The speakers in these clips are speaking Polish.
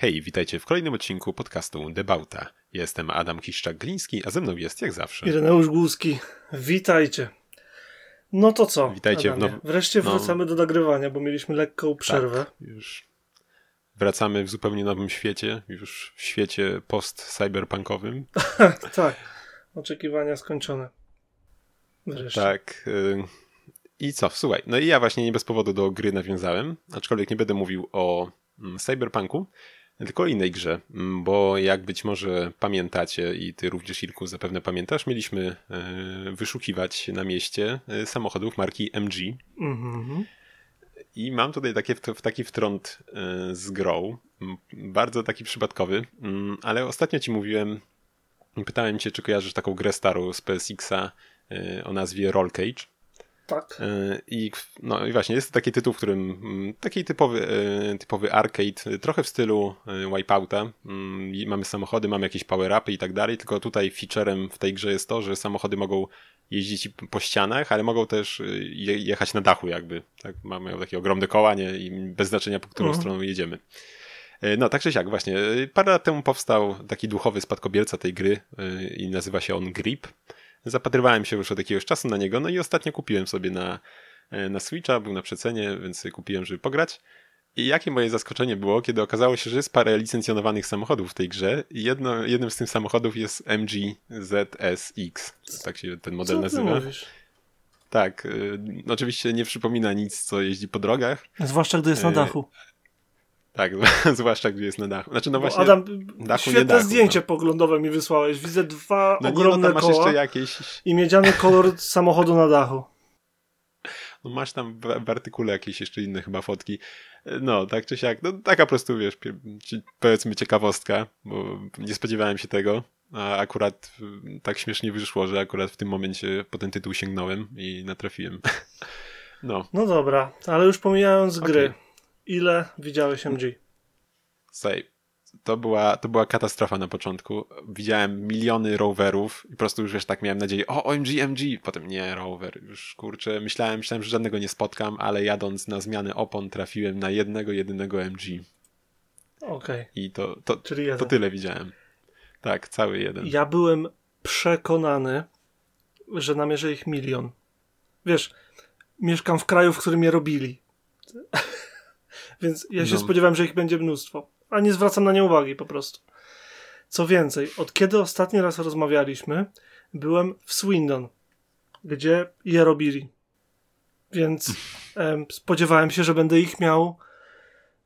Hej, witajcie w kolejnym odcinku podcastu Debauta. Jestem Adam Kiszczak-Gliński, a ze mną jest jak zawsze. Ireneusz Głuski. Witajcie. No to co? Witajcie Adamie? w now... Wreszcie no... wracamy do nagrywania, bo mieliśmy lekką przerwę. Tak, już wracamy w zupełnie nowym świecie, już w świecie post-cyberpunkowym. tak. Oczekiwania skończone. Wreszcie. Tak. Y i co? Słuchaj, no i ja właśnie nie bez powodu do gry nawiązałem, aczkolwiek nie będę mówił o mm, cyberpunku, tylko o innej grze, mm, bo jak być może pamiętacie i ty również Irku zapewne pamiętasz, mieliśmy e, wyszukiwać na mieście e, samochodów marki MG. Mm-hmm. I mam tutaj takie, taki wtrąd e, z grą, bardzo taki przypadkowy, ale ostatnio ci mówiłem, pytałem cię, czy kojarzysz taką grę starą z PSX-a o nazwie Roll Cage. Tak. E, I, no i właśnie, jest taki tytuł, w którym mm, taki typowy, e, typowy arcade, trochę w stylu e, Wipeouta. Mm, mamy samochody, mamy jakieś power-upy i tak dalej, tylko tutaj featurem w tej grze jest to, że samochody mogą jeździć po ścianach, ale mogą też jechać na dachu jakby. Tak? Mamy takie ogromne koła nie? i bez znaczenia, po którą mhm. stroną jedziemy. No, tak czy siak, właśnie. Parę lat temu powstał taki duchowy spadkobierca tej gry i nazywa się on Grip. Zapatrywałem się już od jakiegoś czasu na niego, no i ostatnio kupiłem sobie na, e, na Switcha, był na przecenie, więc kupiłem, żeby pograć. I jakie moje zaskoczenie było, kiedy okazało się, że jest parę licencjonowanych samochodów w tej grze i jedno, jednym z tych samochodów jest MG ZSX. Tak się ten model Co nazywa. Mówisz? Tak, y, oczywiście nie przypomina nic, co jeździ po drogach. Zwłaszcza gdy jest na e, dachu. Tak, zwłaszcza gdy jest na dachu. Znaczy, no właśnie, Adam, dachu, świetne dachu, zdjęcie no. poglądowe mi wysłałeś. Widzę dwa no ogromne nie, no, koła jeszcze jakieś... i miedziany kolor samochodu na dachu. No masz tam w, w, artykule jakieś jeszcze inne chyba fotki. No, tak czy siak, no taka po prostu, wiesz, powiedzmy ciekawostka, bo nie spodziewałem się tego, a akurat tak śmiesznie wyszło, że akurat w tym momencie po ten tytuł sięgnąłem i natrafiłem. No. No dobra, ale już pomijając gry. Ile widziałeś MG? Słuchaj, to była, to była katastrofa na początku. Widziałem miliony rowerów i po prostu już wiesz, tak miałem nadzieję, o OMG, MG, potem nie, rower, już kurczę, myślałem, myślałem, że żadnego nie spotkam, ale jadąc na zmianę opon trafiłem na jednego, jedynego MG. Okej. Okay. I to, to, Czyli to tyle widziałem. Tak, cały jeden. Ja byłem przekonany, że namierzę ich milion. Wiesz, mieszkam w kraju, w którym je robili. Więc ja się no. spodziewałem, że ich będzie mnóstwo. A nie zwracam na nie uwagi po prostu. Co więcej, od kiedy ostatni raz rozmawialiśmy, byłem w Swindon, gdzie je robili. Więc em, spodziewałem się, że będę ich miał,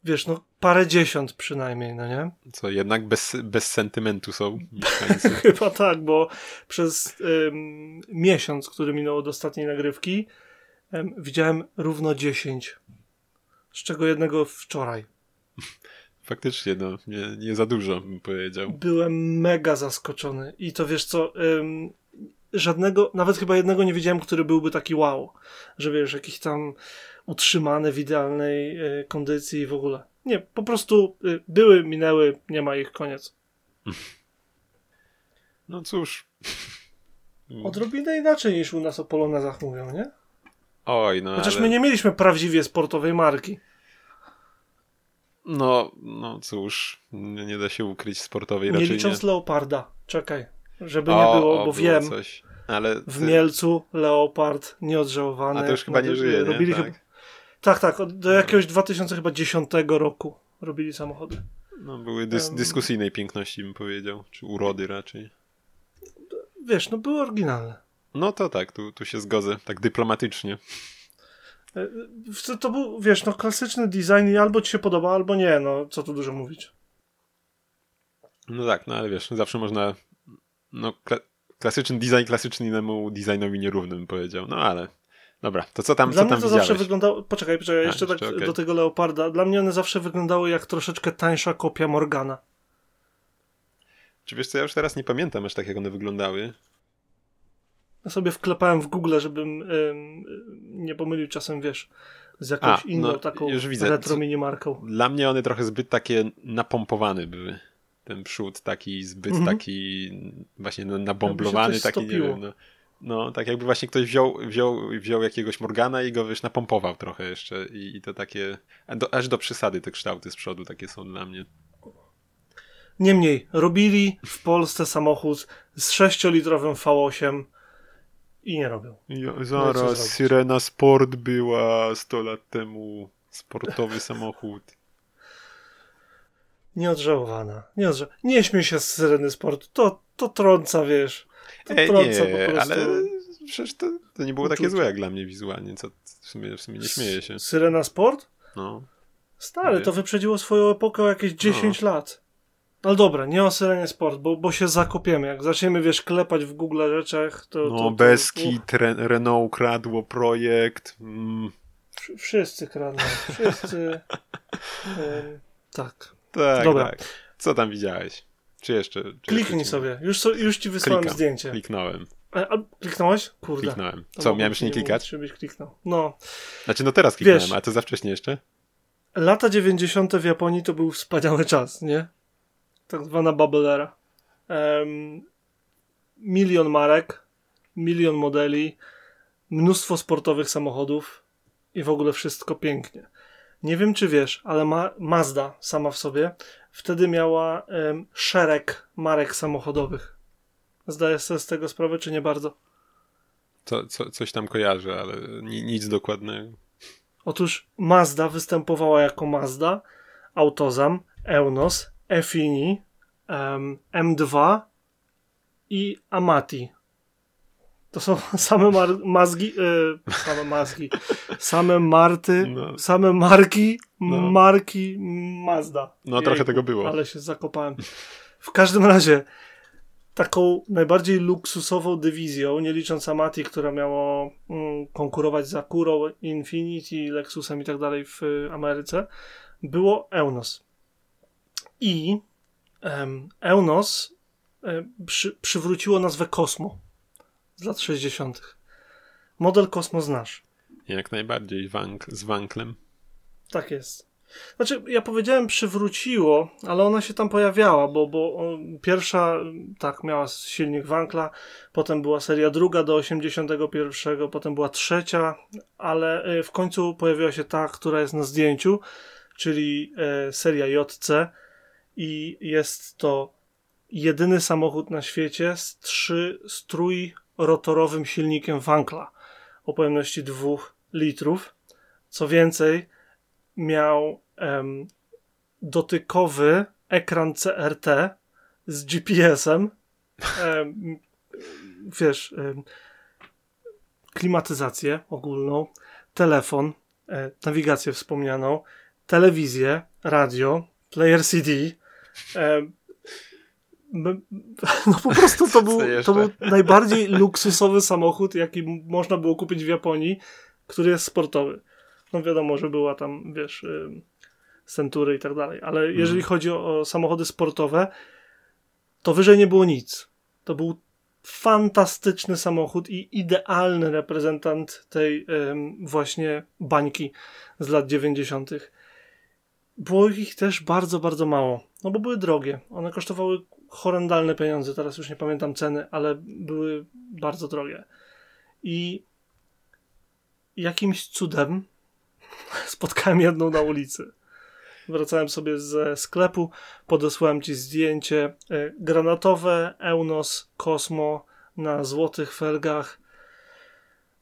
wiesz, no parę dziesiąt przynajmniej, no nie? Co, jednak bez, bez sentymentu są Chyba tak, bo przez um, miesiąc, który minął od ostatniej nagrywki, um, widziałem równo dziesięć z czego jednego wczoraj. Faktycznie, no, nie, nie za dużo bym powiedział. Byłem mega zaskoczony i to wiesz co, ym, żadnego, nawet chyba jednego nie wiedziałem, który byłby taki wow, że wiesz, jakiś tam utrzymany w idealnej y, kondycji i w ogóle. Nie, po prostu y, były, minęły, nie ma ich, koniec. No cóż. Odrobinę inaczej niż u nas o polonezach mówią, nie? Oj, no. Chociaż ale... my nie mieliśmy prawdziwie sportowej marki. No, no cóż, nie, nie da się ukryć sportowej nie raczej licząc nie. Leoparda, czekaj, żeby o, nie było, o, bo wiem, coś. Ale w Mielcu Leopard nieodżałowany. A to już chyba nie żyje, nie? Robili tak? Chyba... tak, tak, do jakiegoś 2010 roku robili samochody. No, były dys dyskusyjnej piękności, bym powiedział, czy urody raczej. Wiesz, no były oryginalne. No to tak, tu, tu się zgodzę, tak dyplomatycznie. To, to był, wiesz, no klasyczny design i albo ci się podoba, albo nie, no co tu dużo mówić. No tak, no ale wiesz, zawsze można, no kla klasyczny design klasyczny innemu designowi nierównym powiedział, no ale dobra, to co tam, Dla co tam mnie to widziałeś? zawsze wyglądało, poczekaj, poczekaj, A, jeszcze, jeszcze tak okay. do tego Leoparda, dla mnie one zawsze wyglądały jak troszeczkę tańsza kopia Morgana. Czy wiesz co, ja już teraz nie pamiętam aż tak jak one wyglądały. Ja sobie wklepałem w Google, żebym ym, nie pomylił czasem, wiesz, z jakąś A, inną no, taką już widzę. retro minimarką. Dla mnie one trochę zbyt takie napompowane były. Ten przód taki zbyt mm -hmm. taki właśnie nabomblowany, taki nie wiem, no, no, tak jakby właśnie ktoś wziął, wziął, wziął jakiegoś Morgana i go wiesz, napompował trochę jeszcze i, i to takie, do, aż do przesady te kształty z przodu takie są dla mnie. Niemniej, robili w Polsce samochód z 6-litrowym V8 i nie robią. Ja, zaraz, Syrena Sport była 100 lat temu. Sportowy samochód. Nieodżałowana. Nie, odża nie śmiej się z Syreny Sport. To, to trąca, wiesz. To e, trąca nie, po prostu. ale przecież to, to nie było takie złe jak dla mnie wizualnie, co w sumie, w sumie nie śmieję się. Syrena Sport? No. Stary, to wyprzedziło swoją epokę o jakieś 10 no. lat. Ale dobra, nie o Syrenie Sport, bo, bo się zakopiemy. Jak zaczniemy, wiesz, klepać w Google rzeczach, to... No, to, to, Beskid, Renault kradło projekt. Mm. Wszyscy kradną. Wszyscy. tak. Tak, dobra. tak. Co tam widziałeś? Czy jeszcze? Czy Kliknij jeszcze sobie. Już, już ci wysłałem Klikam. zdjęcie. Kliknąłem. A, a, kliknąłeś? Kurde. Kliknąłem. Co, miałem nie klikać? Żebyś kliknął. No. Znaczy, no teraz kliknąłem, Wiesz, a to za wcześnie jeszcze? Lata 90. w Japonii to był wspaniały czas, nie? Tak zwana bubble era. Um, milion marek, milion modeli, mnóstwo sportowych samochodów i w ogóle wszystko pięknie. Nie wiem, czy wiesz, ale ma Mazda sama w sobie wtedy miała um, szereg marek samochodowych. Zdajesz sobie z tego sprawę, czy nie bardzo? Co, co, coś tam kojarzę, ale nic dokładnego. Otóż Mazda występowała jako Mazda, Autozam, Eunos, Efini, um, M2 i Amati. To są same mar- mazgi, yy, same mazgi, same marty, no. same marki, no. marki Mazda. No Jejku, trochę tego było. Ale się zakopałem. W każdym razie taką najbardziej luksusową dywizją, nie licząc Amati, która miała mm, konkurować z Acurą, Infiniti, Lexusem i tak dalej w Ameryce, było Eunos. I um, Eunos um, przy, przywróciło nazwę Cosmo z lat 60. Model Cosmo znasz. Jak najbardziej wank, z wanklem. Tak jest. Znaczy, ja powiedziałem przywróciło, ale ona się tam pojawiała, bo, bo pierwsza, tak, miała silnik Wankla, potem była seria druga do 81, potem była trzecia, ale e, w końcu pojawiła się ta, która jest na zdjęciu, czyli e, seria JC i jest to jedyny samochód na świecie z, trzy, z trójrotorowym silnikiem Wankla o pojemności 2 litrów. Co więcej, miał um, dotykowy ekran CRT z GPS-em. Um, wiesz, um, klimatyzację ogólną, telefon, e, nawigację wspomnianą, telewizję, radio, player CD. No po prostu to był, to był najbardziej luksusowy samochód, jaki można było kupić w Japonii, który jest sportowy. No wiadomo, że była tam, wiesz, Century i tak dalej. Ale mhm. jeżeli chodzi o, samochody sportowe, to wyżej nie było nic. To był fantastyczny samochód i idealny reprezentant tej właśnie bańki z lat 90. Było ich też bardzo, bardzo mało. No bo były drogie. One kosztowały horrendalne pieniądze. Teraz już nie pamiętam ceny, ale były bardzo drogie. I jakimś cudem spotkałem jedną na ulicy. Wracałem sobie ze sklepu, podesłałem ci zdjęcie e, granatowe Eunos Cosmo na złotych felgach.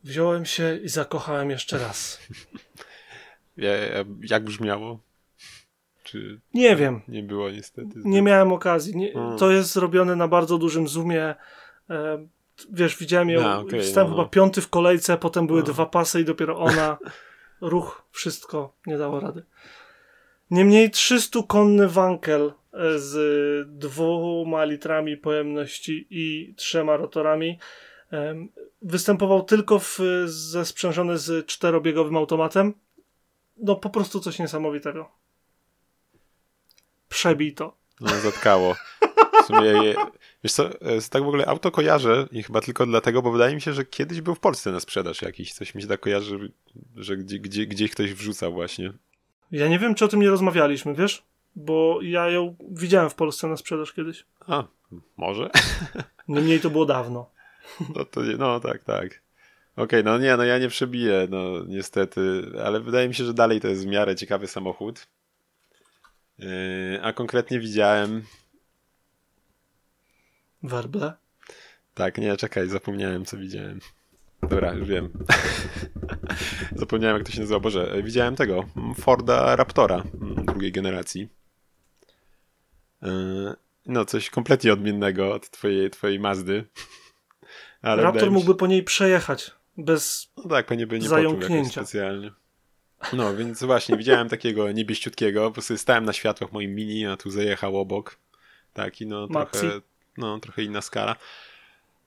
Wziąłem się i zakochałem jeszcze raz. Jak brzmiało? Czy nie wiem. Nie było niestety. Nie miałem okazji. Nie, hmm. to jest zrobione na bardzo dużym zoomie. E, wiesz, widziałem ją, A, okay, no. chyba piąty w kolejce, potem były no. dwa pasy i dopiero ona, ruch, wszystko nie dało rady. Niemniej 300-konny wankel e, z dwoma litrami pojemności i trzema rotorami występował tylko w, ze sprzężony z czterobiegowym automatem. No po prostu coś niesamowitego. Przebij to. No zatkało. W sumie, wiesz co, e, tak w ogóle auto kojarzę i chyba tylko dlatego, bo wydaje mi się, że kiedyś był w Polsce na sprzedaż jakiś. Coś mi się tak kojarzy, że gdzie, gdzie, gdzieś ktoś wrzucał właśnie. Ja nie wiem, czy o tym nie rozmawialiśmy, wiesz? Bo ja ją widziałem w Polsce na sprzedaż kiedyś. A, może? Niemniej to było dawno. No, to, no tak, tak. Okej, okay, no nie, no ja nie przebiję, no niestety, ale wydaje mi się, że dalej to jest w miarę ciekawy samochód. Yy, a konkretnie widziałem Werble? Tak, nie, czekaj, zapomniałem co widziałem. Dobra, już wiem. zapomniałem jak to się nazywa. Boże, widziałem tego, Forda Raptora drugiej generacji. E, no, coś kompletnie odmiennego od twojej, twojej Mazdy. Ale Raptor mógłby po niej przejechać bez no tak, pewnie by nie poczuł specjalnie. No, więc właśnie widziałem takiego niebieściutkiego, po prostu stałem na światłach moim mini, a tu zajechał obok. Taki, no Maxi. trochę, no, trochę inna skala.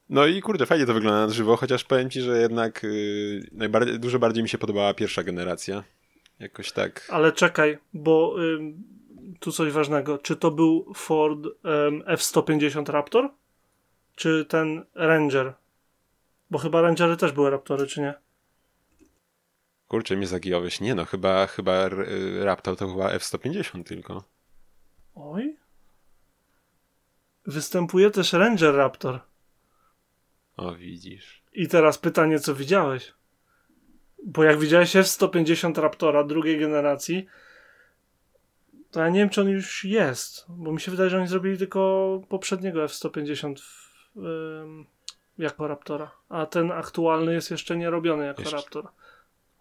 No i kurde, fajnie to wygląda na żywo, chociaż powiem ci, że jednak yy, najbardziej, dużo bardziej mi się podobała pierwsza generacja. Jakoś tak. Ale czekaj, bo tu coś ważnego. Czy to był Ford F-150 Raptor? Czy ten Ranger? Bo chyba Rangery też były Raptory, czy nie? Kurczę, mnie zagiąłeś. Nie no, chyba, chyba Raptor to chyba F-150 tylko. Oj. Występuje też Ranger Raptor. O, widzisz. I teraz pytanie, co widziałeś? Bo jak widziałeś F-150 Raptora drugiej generacji, to ja nie wiem, czy on już jest, bo mi się wydaje, że oni zrobili tylko poprzedniego F-150 w, jako Raptora, a ten aktualny jest jeszcze nie robiony jako jeszcze. Raptor.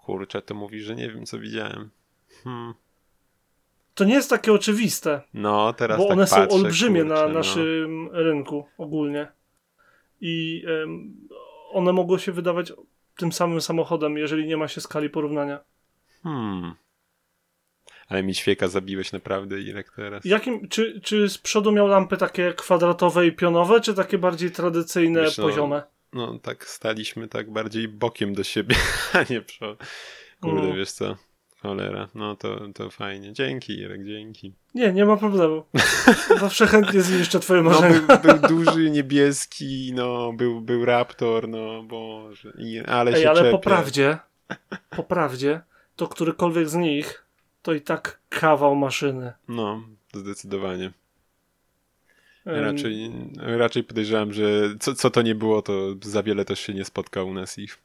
Kurczę, to mówi, że nie wiem, co widziałem. Hmm. To nie jest takie oczywiste. No, teraz Bo tak one patrzę, są olbrzymie kurczę, na no. naszym rynku ogólnie. I um, one mogą się wydawać tym samym samochodem, jeżeli nie ma się skali porównania. Hmm. Ale mi ćwieka zabiłeś naprawdę, Irek, teraz. Jakim, czy, czy z przodu miał lampy takie kwadratowe i pionowe, czy takie bardziej tradycyjne, Wiesz, no, poziome? No, tak staliśmy tak bardziej bokiem do siebie, a nie przodem. Kurde, no. wiesz co? Cholera, no to, to fajnie. Dzięki, Irek, dzięki. Nie, nie ma problemu. Zawsze chętnie zniszczę twoje no, marzenia. No, był, był, duży, niebieski, no, był, był raptor, no, boże. I, ale Ej, się ale po prawdzie, po prawdzie, to którykolwiek z nich to i tak kawał maszyny. No, zdecydowanie. Raczej, raczej podejrzewam, że co, co to nie było, to za wiele też się nie spotka u nas ich.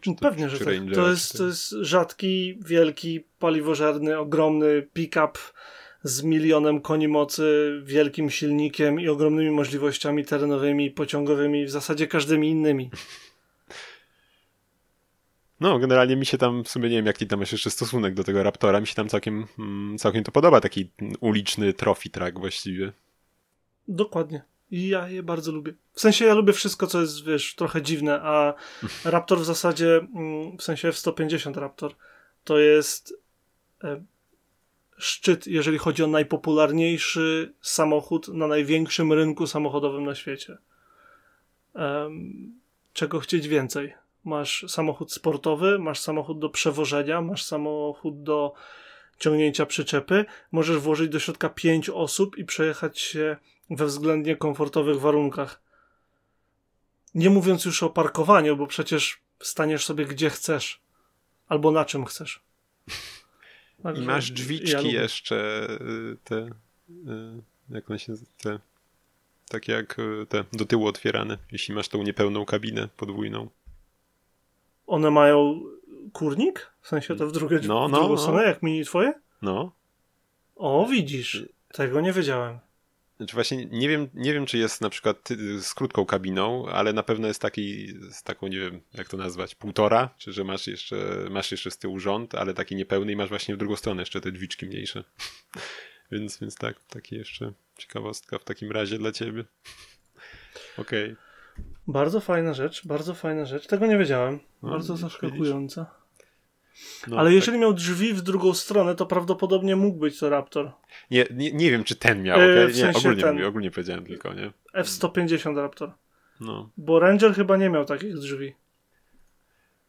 Czy to, Pewnie, że tak. To jest, to jest rzadki, wielki, paliwożerny, ogromny pick-up z milionem koni mocy, wielkim silnikiem i ogromnymi możliwościami terenowymi, pociągowymi, w zasadzie każdymi innymi. No, generalnie mi się tam, w sumie nie wiem, jaki tam masz jeszcze stosunek do tego Raptora, mi się tam całkiem, mm, całkiem to podoba, taki uliczny trophy track właściwie. Dokładnie. Ja je bardzo lubię. W sensie ja lubię wszystko, co jest, wiesz, trochę dziwne, a Raptor w zasadzie, mm, w sensie F-150 Raptor, to jest e, szczyt, jeżeli chodzi o najpopularniejszy samochód na największym rynku samochodowym na świecie. czego chcieć więcej? Masz samochód sportowy, masz samochód do przewożenia, masz samochód do ciągnięcia przyczepy, możesz włożyć do środka pięć osób i przejechać się we względnie komfortowych warunkach. Nie mówiąc już o parkowaniu, bo przecież staniesz sobie gdzie chcesz albo na czym chcesz. Także I masz drzwiczki ja jeszcze y, te, y, jak one się te, takie jak y, te do tyłu otwierane, jeśli masz tą niepełną kabinę podwójną. One mają kurnik? W sensie to w, drugie, no, w no, drugą no. stronę, jak mini twoje? No. O, widzisz. Tego nie wiedziałem. Znaczy właśnie nie wiem, nie wiem, czy jest na przykład z krótką kabiną, ale na pewno jest taki z taką, nie wiem, jak to nazwać, półtora, czy że masz jeszcze, masz jeszcze z tyłu rząd, ale taki niepełny i masz właśnie w drugą stronę jeszcze te drzwiczki mniejsze. więc, więc tak, taki jeszcze ciekawostka w takim razie dla ciebie. Okej. Okay. Bardzo fajna rzecz, bardzo fajna rzecz. Tego nie wiedziałem. No, bardzo zaskakująca. No, Ale tak. jeżeli miał drzwi w drugą stronę, to prawdopodobnie mógł być to Raptor. Nie, nie, nie wiem, czy ten miał. Okay? W sensie nie, ogólnie, ten... mówię, ogólnie powiedziałem tylko, nie? F-150 Raptor. No. Bo Ranger chyba nie miał takich drzwi.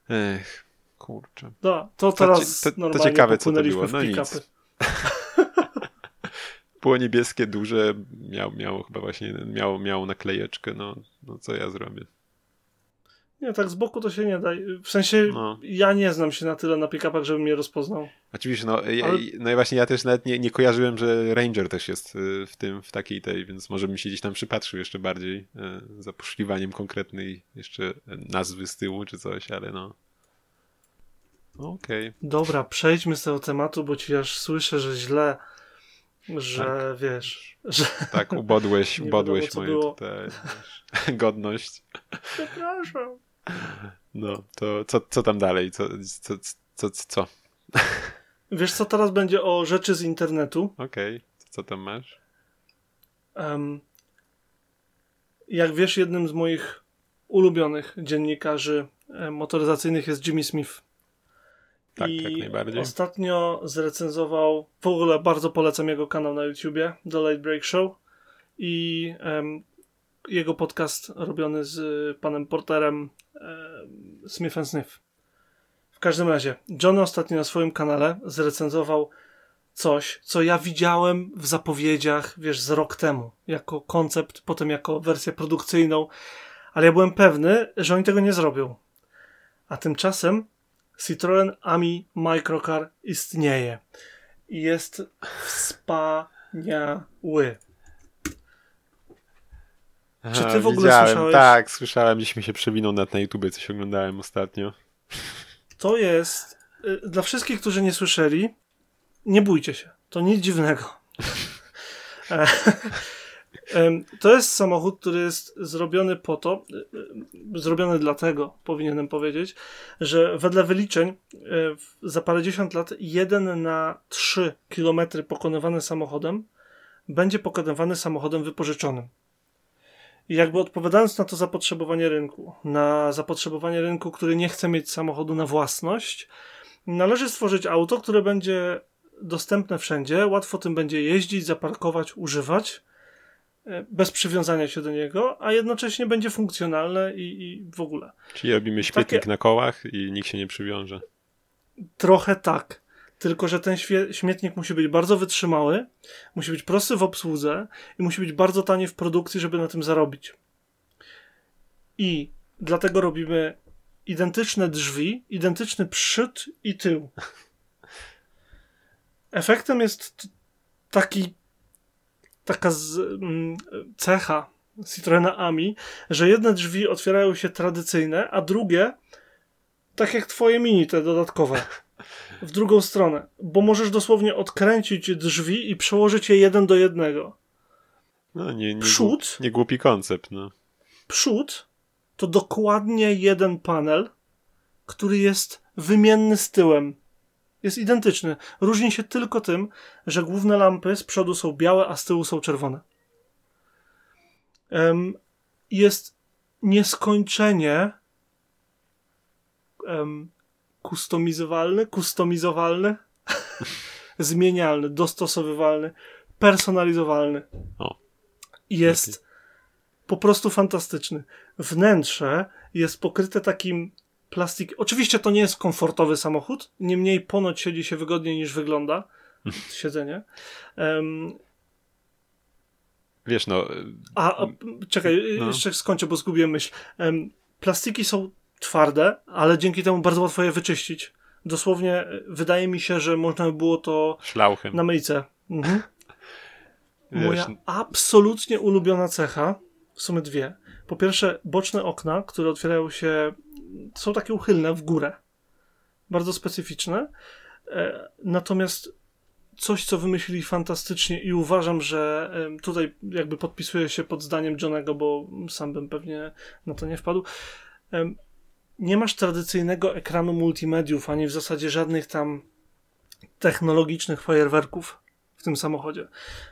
Ech, kurczę. Da, to teraz to, to, to ciekawe, co to było. No nic. było niebieskie, duże, miał, miał chyba właśnie, miał, miał naklejeczkę, no, no co ja zrobię. Nie, tak z boku to się nie da. W sensie no. ja nie znam się na tyle na pick-upach, żebym mnie rozpoznał. Oczywiście, no, ja, Ale... no i właśnie ja też nawet nie, nie kojarzyłem, że Ranger też jest y, w tym, w takiej tej, więc może bym się gdzieś tam przypatrzył jeszcze bardziej y, za poszukiwaniem konkretnej jeszcze nazwy z tyłu czy coś, ale no. Okej. Okay. Dobra, przejdźmy z tego tematu, bo ci aż słyszę, że źle że tak. wiesz, że... Tak, ubodłeś, ubodłeś moją tutaj godność. Przepraszam. No, to co, co tam dalej? Co, co, co, co? Wiesz, co teraz będzie o rzeczy z internetu? Okej, okay. co tam masz? Um, jak wiesz, jednym z moich ulubionych dziennikarzy motoryzacyjnych jest Jimmy Smith. Tak, I jak najbardziej. Ostatnio zrecenzował, w ogóle bardzo polecam jego kanał na YouTubie, The Late Break Show i um, jego podcast robiony z panem Porterem um, Smith Smith. W każdym razie, John ostatnio na swoim kanale zrecenzował coś, co ja widziałem w zapowiedziach, wiesz, z rok temu, jako koncept, potem jako wersję produkcyjną, ale ja byłem pewny, że oni tego nie zrobią. A tymczasem Citroen Ami Microcar istnieje i jest wspaniały. Czy ty w ogóle widziałem, słyszałeś? Tak, słyszałem, gdzieś mi się przewinął na YouTubie, coś oglądałem ostatnio. To jest, y, dla wszystkich, którzy nie słyszeli, nie bójcie się, to nic dziwnego. E, to jest samochód, który jest zrobiony po to, y, y, zrobiony dlatego, powinienem powiedzieć, że wedle wyliczeń za parędziesiąt lat jeden na trzy kilometry pokonywane samochodem będzie pokonywany samochodem wypożyczonym. I jakby odpowiadając na to zapotrzebowanie rynku, na zapotrzebowanie rynku, który nie chce mieć samochodu na własność, należy stworzyć auto, które będzie dostępne wszędzie, łatwo tym będzie jeździć, zaparkować, używać, e, bez przywiązania się do niego, a jednocześnie będzie funkcjonalne i, i w ogóle. Czyli robimy śmietnik Takie... na kołach i nikt się nie przywiąże. Trochę tak. Tylko, że ten śmietnik musi być bardzo wytrzymały, musi być prosty w obsłudze i musi być bardzo tani w produkcji, żeby na tym zarobić. I dlatego robimy identyczne drzwi, identyczny przód i tył. Efektem jest taki taka z, mm, cecha Citroena Ami, że jedne drzwi otwierają się tradycyjne, a drugie tak jak twoje mini, te dodatkowe w drugą stronę, bo możesz dosłownie odkręcić drzwi i przełożyć je jeden do jednego. No, nie, nie, przód, nie głupi koncept, no. Przód to dokładnie jeden panel, który jest wymienny z tyłem. Jest identyczny. Różni się tylko tym, że główne lampy z przodu są białe, a z tyłu są czerwone. Um, jest nieskończenie um, kustomizowalny, kustomizowalny, zmienialny, dostosowywalny, personalizowalny. O. Jest po prostu fantastyczny. Wnętrze jest pokryte takim plastikiem. Oczywiście to nie jest komfortowy samochód, niemniej ponoć siedzi się wygodniej niż wygląda siedzenie. Um, Wiesz, no. A, a czekaj, no. jeszcze skończę, bo zgubiłem myśl. Um, plastiki są twarde, ale dzięki temu bardzo łatwo je wyczyścić. Dosłownie e, wydaje mi się, że można by było to Szlauchem. na myjce. Mhm. Moja absolutnie ulubiona cecha, w sumie dwie. Po pierwsze, boczne okna, które otwierają się, są takie uchylne w górę. Bardzo specyficzne. E, natomiast coś, co wymyślili fantastycznie i uważam, że tutaj jakby podpisuję się pod zdaniem Johnego, bo sam bym pewnie na to nie wpadł nie masz tradycyjnego ekranu multimediów, ani w zasadzie żadnych tam technologicznych fajerwerków w tym samochodzie.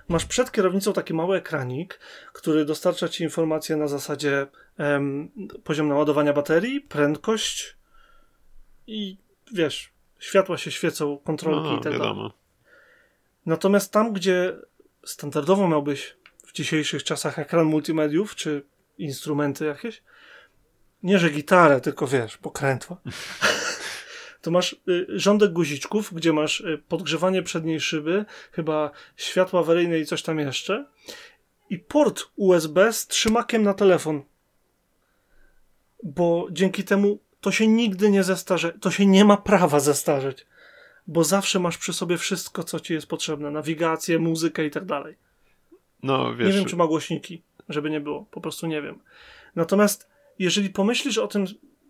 Masz przed kierownicą taki mały ekranik, który dostarcza ci informacje na zasadzie em, poziom naładowania baterii, prędkość i wiesz, światła się świecą, kontrolki no, i tak dalej. Natomiast tam, gdzie standardowo miałbyś w dzisiejszych czasach ekran multimediów, czy instrumenty jakieś, nie że gitarę, tylko wiesz, pokrętła. to masz y, rządek guziczków, gdzie masz y, podgrzewanie przedniej szyby, chyba światła awaryjne i coś tam jeszcze. I port USB z trzymakiem na telefon. Bo dzięki temu to się nigdy nie zestarze, to się nie ma prawa zestarzeć. Bo zawsze masz przy sobie wszystko, co ci jest potrzebne. Nawigację, muzykę i tak dalej. No, wiesz... Nie wiem, czy ma głośniki, żeby nie było. Po prostu nie wiem. Natomiast jeżeli pomyślisz o tym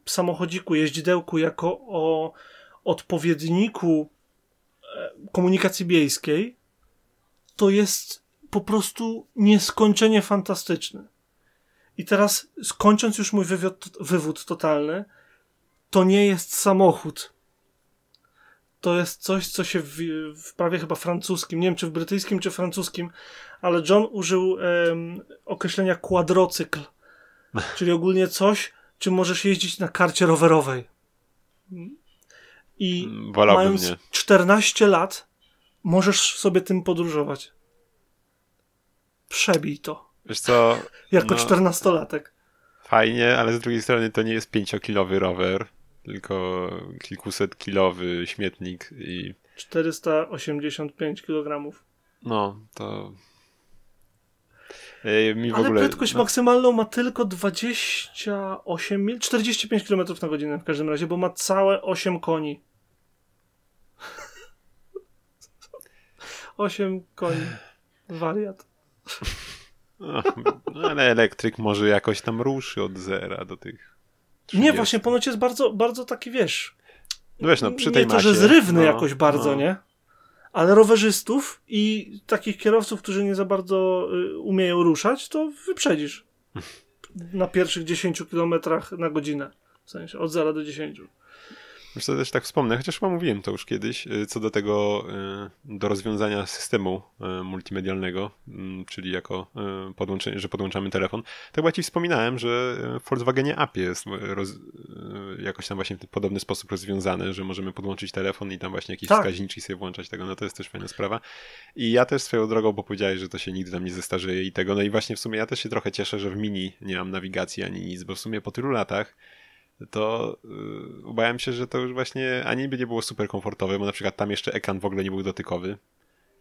samochodziku, jeździdełku jako o odpowiedniku e, komunikacji miejskiej, to jest po prostu nieskończenie fantastyczny. I teraz, skończąc już mój wywód totalny, to nie jest samochód. To jest coś, co się w, w prawie chyba francuskim, nie wiem czy w brytyjskim, czy francuskim, ale John użył określenia kwadrocykl, czyli ogólnie coś, czym możesz jeździć na karcie rowerowej. I Wolałbym mając nie. 14 lat, możesz sobie tym podróżować. Przebij to. Wiesz co? Jako no, czternastolatek. Fajnie, ale z drugiej strony to nie jest pięciokilowy rower, tylko kilkusetkilowy śmietnik i 485 kg. no, to mi w Ale ogóle... prędkość no, maksymalną ma tylko 28 mil, 45 km na godzinę w każdym razie, bo ma całe 8 koni. 8 koni. Wariat. no, ale elektryk może jakoś tam ruszy od zera do tych 30. Nie, właśnie ponoć jest bardzo, bardzo taki, wiesz... No wiesz, no przy tej nie to, masie... że zrywny no, jakoś bardzo, no. nie? Ale rowerzystów i takich kierowców, którzy nie za bardzo y, umieją ruszać, to wyprzedzisz. Na pierwszych 10 km na godzinę. W sensie od 0 do 10. Wiesz co, też tak wspomnę, chociaż chyba mówiłem to już kiedyś, y, co do tego, y, do rozwiązania systemu y, multimedialnego, mm, czyli jako podłączenie, że podłączamy telefon. Tak chyba ci wspominałem, że w Volkswagenie App jest roz, jakoś tam właśnie w podobny sposób rozwiązane, że możemy podłączyć telefon i tam właśnie jakieś Tak. wskaźniki sobie włączać tego, no to jest też fajna sprawa. I ja też swoją drogą, bo powiedziałeś, że to się nigdy tam nie zestarzeje i tego, no i właśnie w sumie ja też się trochę cieszę, że w Mini nie mam nawigacji ani nic, bo w sumie po tylu latach to yy, obawiam się, że to już właśnie ani by nie było super komfortowe, bo na przykład tam jeszcze ekran w ogóle nie był dotykowy,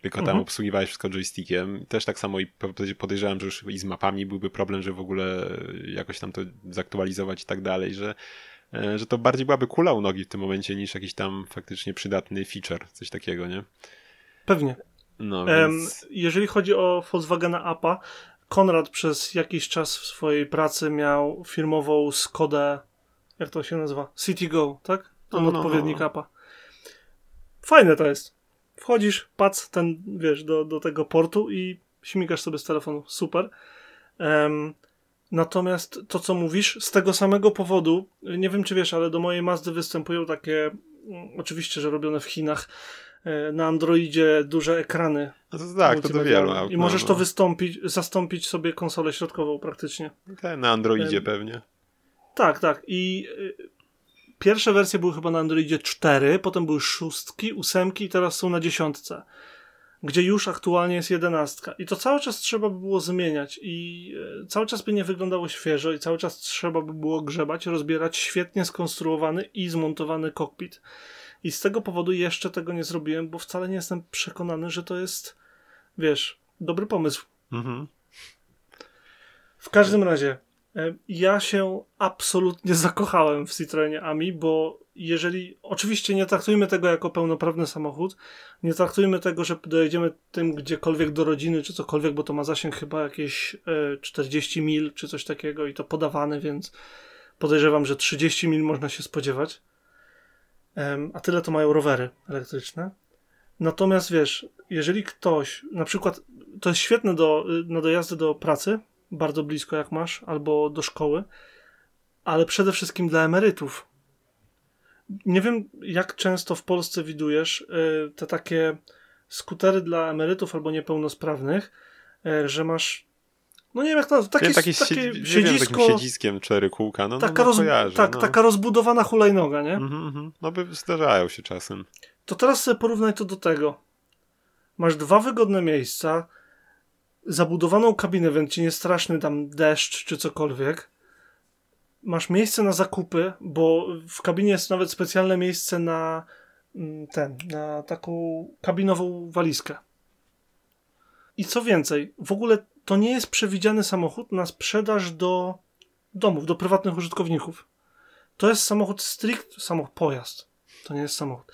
tylko tam Mhm. obsługiwałeś wszystko joystickiem. Też tak samo i po- podejrzewam, że już i z mapami byłby problem, że w ogóle jakoś tam to zaktualizować i tak dalej, że, e, że to bardziej byłaby kula u nogi w tym momencie niż jakiś tam faktycznie przydatny feature, coś takiego, nie? Pewnie. No, więc... jeżeli chodzi o Volkswagena Appa, Konrad przez jakiś czas w swojej pracy miał firmową Skodę, jak to się nazywa? CityGo, tak? Ten No, no, odpowiednik no. Appa. Fajne to jest. Wchodzisz, pac ten, wiesz, do, do tego portu i śmigasz sobie z telefonu. Super. Em, natomiast to, co mówisz, z tego samego powodu, nie wiem, czy wiesz, ale do mojej Mazdy występują takie, mm, oczywiście, że robione w Chinach, e, na Androidzie duże ekrany No to tak, to do wielu. I no, możesz no. to wystąpić, zastąpić sobie konsolę środkową praktycznie. Tak, Na Androidzie pewnie. Tak, tak. I y, pierwsze wersje były chyba na Androidzie 4, potem były szóstki, ósemki i teraz są na dziesiątce. Gdzie już aktualnie jest jedenastka. I to cały czas trzeba by było zmieniać. I y, cały czas by nie wyglądało świeżo i cały czas trzeba by było grzebać, rozbierać świetnie skonstruowany i zmontowany kokpit. I z tego powodu jeszcze tego nie zrobiłem, bo wcale nie jestem przekonany, że to jest, wiesz, dobry pomysł. Mhm. W każdym razie, ja się absolutnie zakochałem w Citroenie Ami, bo jeżeli, oczywiście nie traktujmy tego jako pełnoprawny samochód, nie traktujmy tego, że dojedziemy tym gdziekolwiek do rodziny, czy cokolwiek, bo to ma zasięg chyba jakieś e, 40 mil, czy coś takiego i to podawane, więc podejrzewam, że 30 mil można się spodziewać. A tyle to mają rowery elektryczne. Natomiast wiesz, jeżeli ktoś, na przykład, to jest świetne do, na dojazdy do pracy, bardzo blisko jak masz, albo do szkoły, ale przede wszystkim dla emerytów. Nie wiem, jak często w Polsce widujesz y, te takie skutery dla emerytów albo niepełnosprawnych, y, że masz, no nie wiem jak to, takie, Wiem, taki takie siedzi- wiem, siedzisko, takim siedziskiem cztery kółka, no, taka, no, no roz, kojarzę, tak, no. taka rozbudowana hulajnoga, nie? Mhm, mhm. No by zdarzają się czasem. To teraz sobie porównaj to do tego. Masz dwa wygodne miejsca, zabudowaną kabinę, więc ci nie straszny tam deszcz czy cokolwiek. Masz miejsce na zakupy, bo w kabinie jest nawet specjalne miejsce na mm, ten, na taką kabinową walizkę. I co więcej, w ogóle to nie jest przewidziany samochód na sprzedaż do domów, do prywatnych użytkowników. To jest samochód strict, samochód, pojazd. To nie jest samochód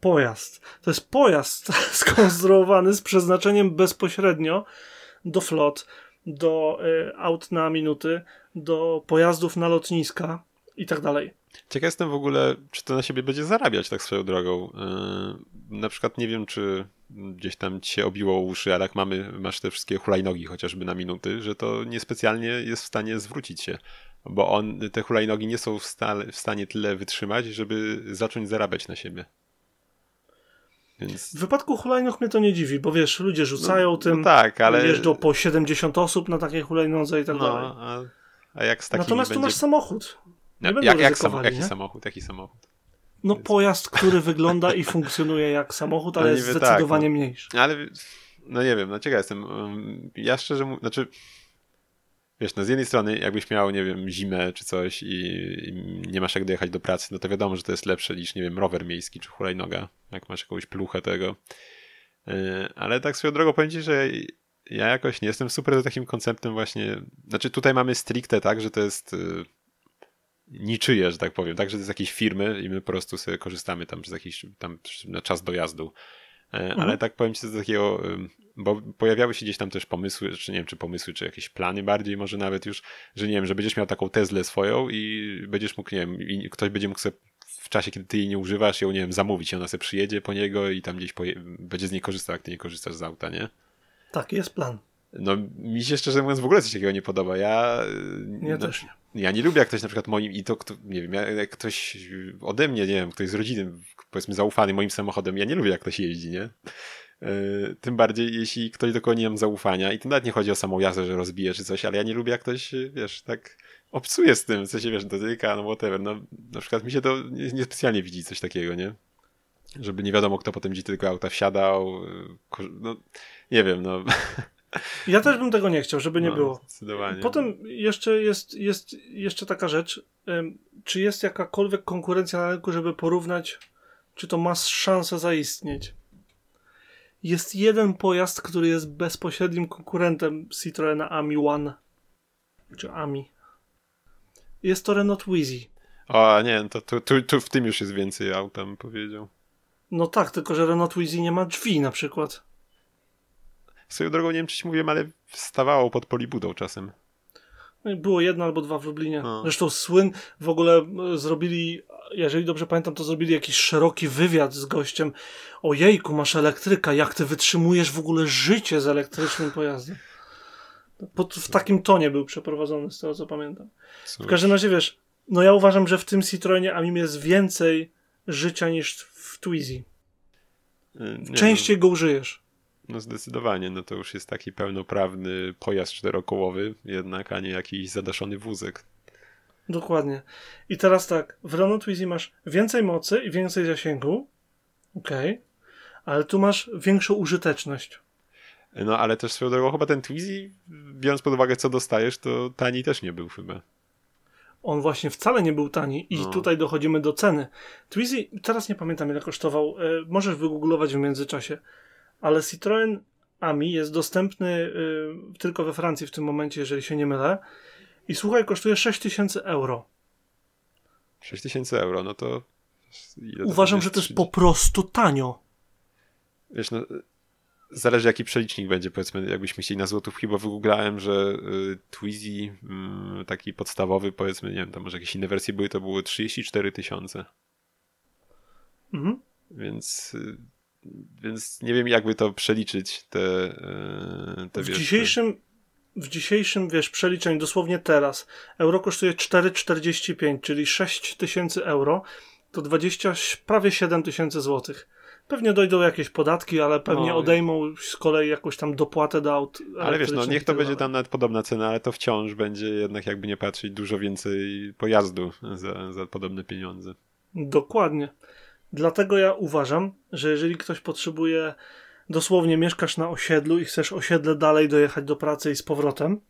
pojazd. To jest pojazd skonstruowany z przeznaczeniem bezpośrednio do flot, do y, aut na minuty, do pojazdów na lotniska i tak dalej. Ciekaw jestem w ogóle, czy to na siebie będzie zarabiać tak swoją drogą. Yy, na przykład nie wiem, czy gdzieś tam ci się obiło uszy, ale jak mamy, masz te wszystkie hulajnogi chociażby na minuty, że to niespecjalnie jest w stanie zwrócić się, bo on, te hulajnogi nie są w, w stanie tyle wytrzymać, żeby zacząć zarabiać na siebie. Więc... W wypadku hulajnóg mnie to nie dziwi, bo wiesz, ludzie rzucają no, tym, no tak, ale... jeżdżą po 70 osób na takiej hulajnodze i tak no, dalej. A, a jak z Natomiast będzie... tu masz samochód. Nie jak, jak, jak sam, jaki samochód? Jaki samochód? No Więc... pojazd, który wygląda i funkcjonuje jak samochód, ale no, jest zdecydowanie tak, no. mniejszy. Ale no nie wiem, no ciekaw jestem. Ja szczerze mówiąc, znaczy wiesz, no z jednej strony jakbyś miał, nie wiem, zimę czy coś i, i, nie masz jak dojechać do pracy, no to wiadomo, że to jest lepsze niż, nie wiem, rower miejski czy hulajnoga, jak masz jakąś pluchę tego. Yy, ale tak swoją drogą powiem ci, że ja jakoś nie jestem super za takim konceptem właśnie, znaczy tutaj mamy stricte tak, że to jest yy, niczyje, że tak powiem, tak, że to jest jakieś firmy i my po prostu sobie korzystamy tam przez jakiś tam na czas dojazdu. Yy, mhm. Ale tak powiem ci z takiego bo pojawiały się gdzieś tam też pomysły, czy nie wiem, czy pomysły, czy jakieś plany bardziej, może nawet już, że nie wiem, że będziesz miał taką Teslę swoją i będziesz mógł, nie wiem, i ktoś będzie mógł sobie w czasie, kiedy ty jej nie używasz, ją, nie wiem, zamówić i ona sobie przyjedzie po niego i tam gdzieś będzie z niej korzystał, jak ty nie korzystasz z auta, nie? Tak, jest plan. No, mi się szczerze mówiąc w ogóle coś takiego nie podoba. Ja, ja no, też nie. Ja nie lubię, jak ktoś na przykład moim, i to, kto, nie wiem, jak ktoś ode mnie, nie wiem, ktoś z rodziny, powiedzmy zaufany moim samochodem, ja nie lubię, jak ktoś jeździ, nie? E, tym bardziej, jeśli ktoś do kogo nie mam zaufania i to nawet nie chodzi o samą jazdę, że rozbije czy coś, ale ja nie lubię, jak ktoś, wiesz, tak obsuje z tym, co się, wiesz, dotyka, no whatever. No, na przykład mi się to niespecjalnie widzi coś takiego, nie? Żeby nie wiadomo, kto potem gdzie tylko auta wsiadał. E, no, nie wiem, no. Ja też bym tego nie chciał, żeby nie no, było. Zdecydowanie. Potem jeszcze jest, jest jeszcze taka rzecz. Czy jest jakakolwiek konkurencja na rynku, żeby porównać, czy to ma szansę zaistnieć? Jest jeden pojazd, który jest bezpośrednim konkurentem Citroena Ami One. Czy Ami. Jest to Renault Twizy. O, nie, to tu, tu, tu w tym już jest więcej auta, bym powiedział. No tak, tylko że Renault Twizy nie ma drzwi na przykład. Swoją drogą, nie wiem czy ci mówiłem, ale wstawało pod polibudą czasem. Było jedno albo dwa w Lublinie. No. Zresztą Słyn w ogóle e, zrobili jeżeli dobrze pamiętam, to zrobili jakiś szeroki wywiad z gościem. Ojejku, masz elektryka, jak ty wytrzymujesz w ogóle życie z elektrycznym pojazdem? Pod, w takim tonie był przeprowadzony, z tego co pamiętam. Cóż. W każdym razie wiesz, no ja uważam, że w tym Citroenie Amim jest więcej życia niż w Twizy. Y, Częściej go użyjesz. No zdecydowanie, no to już jest taki pełnoprawny pojazd czterokołowy jednak, a nie jakiś zadaszony wózek. Dokładnie. I teraz tak, w Renault Twizy masz więcej mocy i więcej zasięgu, okej, okay. ale tu masz większą użyteczność. No ale też swoją drogą chyba ten Twizy, biorąc pod uwagę co dostajesz, to tani też nie był chyba. On właśnie wcale nie był tani i no. tutaj dochodzimy do ceny. Twizy, teraz nie pamiętam ile kosztował, e, możesz wygooglować w międzyczasie, ale Citroen Ami jest dostępny e, tylko we Francji w tym momencie, jeżeli się nie mylę. I słuchaj, kosztuje 6000 euro. 6000 euro, no to. Uważam, że to jest po prostu tanio. Wiesz, no, zależy jaki przelicznik będzie, powiedzmy, jakbyśmy chcieli na złotówki, bo wygooglałem, że y, Twizy, y, taki podstawowy, powiedzmy, nie wiem, tam może jakieś inne wersje były, to były 34 tysiące. Mhm. Więc, y, więc nie wiem, jakby to przeliczyć, te, y, te W wiesz, dzisiejszym w dzisiejszym, wiesz, przeliczeniu, dosłownie teraz, euro kosztuje 4,45, czyli 6 tysięcy euro, to 20, prawie 7 tysięcy złotych. Pewnie dojdą jakieś podatki, ale pewnie no, odejmą z kolei jakąś tam dopłatę do aut. Ale wiesz, no niech to będzie tam nawet podobna cena, ale to wciąż będzie jednak jakby nie patrzeć dużo więcej pojazdu za, za podobne pieniądze. Dokładnie. Dlatego ja uważam, że jeżeli ktoś potrzebuje dosłownie mieszkasz na osiedlu i chcesz osiedle dalej dojechać do pracy i z powrotem.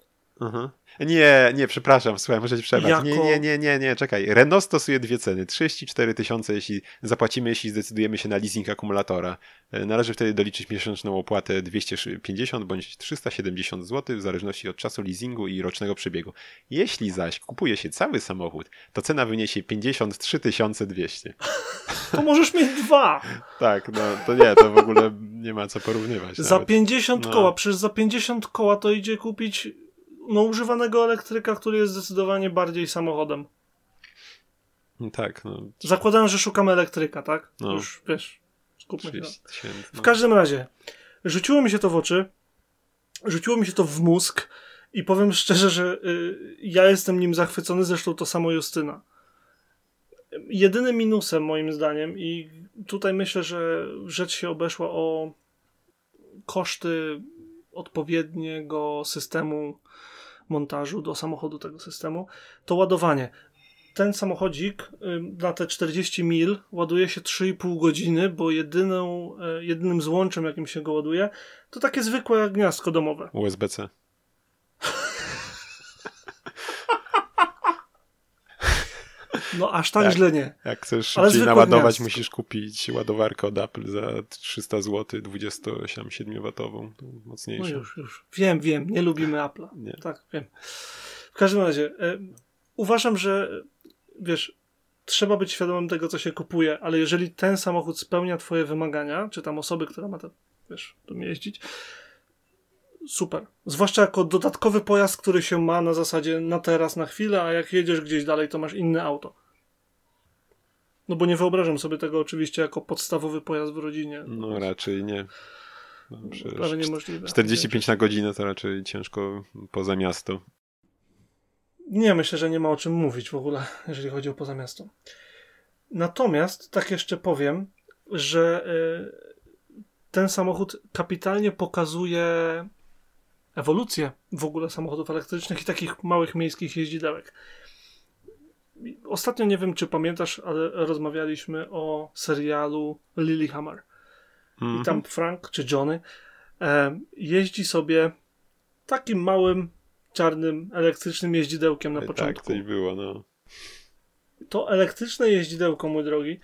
Aha. Nie, nie, przepraszam, słuchaj, muszę ci przerwać. Jako... Nie, nie, nie, nie, nie, czekaj. Renault stosuje dwie ceny. 34 tysiące, jeśli zapłacimy, jeśli zdecydujemy się na leasing akumulatora. E, należy wtedy doliczyć miesięczną opłatę 250 bądź 370 zł w zależności od czasu leasingu i rocznego przebiegu. Jeśli zaś kupuje się cały samochód, to cena wyniesie 53 200. To możesz mieć dwa. tak, no to nie, to w ogóle nie ma co porównywać. Za nawet. 50 no. koła, przecież za 50 koła to idzie kupić no, używanego elektryka, który jest zdecydowanie bardziej samochodem. Tak, no. Zakładając, że szukamy elektryka, tak? No. Już wiesz, Skupmy się. 30 tysięcy. W każdym razie, rzuciło mi się to w oczy, rzuciło mi się to w mózg i powiem szczerze, że y, ja jestem nim zachwycony, zresztą to samo Justyna. Jedynym minusem moim zdaniem i tutaj myślę, że rzecz się obeszła o koszty odpowiedniego systemu montażu do samochodu tego systemu, to ładowanie. Ten samochodzik na te 40 mil ładuje się 3,5 godziny, bo jedyną, y, jedynym złączem, jakim się go ładuje, to takie zwykłe gniazdko domowe. USB-C. No aż tak Tak. źle nie. Jak chcesz szybciej naładować, musisz kupić ładowarkę od Apple za 300 zł, 27-watową, tą No mocniejszą. już, już. Wiem, wiem, nie lubimy Apple'a. Nie. Tak, wiem. W każdym razie, e, uważam, że wiesz, trzeba być świadomym tego, co się kupuje, ale jeżeli ten samochód spełnia twoje wymagania, czy tam osoby, która ma to, wiesz, tu jeździć, super. Zwłaszcza jako dodatkowy pojazd, który się ma na zasadzie na teraz, na chwilę, a jak jedziesz gdzieś dalej, to masz inne auto. No bo nie wyobrażam sobie tego oczywiście jako podstawowy pojazd w rodzinie. No raczej nie. No, Prawie niemożliwe. 45 na godzinę to raczej ciężko poza miasto. Nie, myślę, że nie ma o czym mówić w ogóle, jeżeli chodzi o poza miasto. Natomiast, tak jeszcze powiem, że y, ten samochód kapitalnie pokazuje ewolucję w ogóle samochodów elektrycznych i takich małych miejskich jeździdełek. Ostatnio nie wiem, czy pamiętasz, ale rozmawialiśmy o serialu Lilyhammer. Mhm. I tam Frank czy Johnny e, jeździ sobie takim małym, czarnym, elektrycznym jeździdełkiem na Tak, początku. coś było, no. To elektryczne jeździdełko, mój drogi,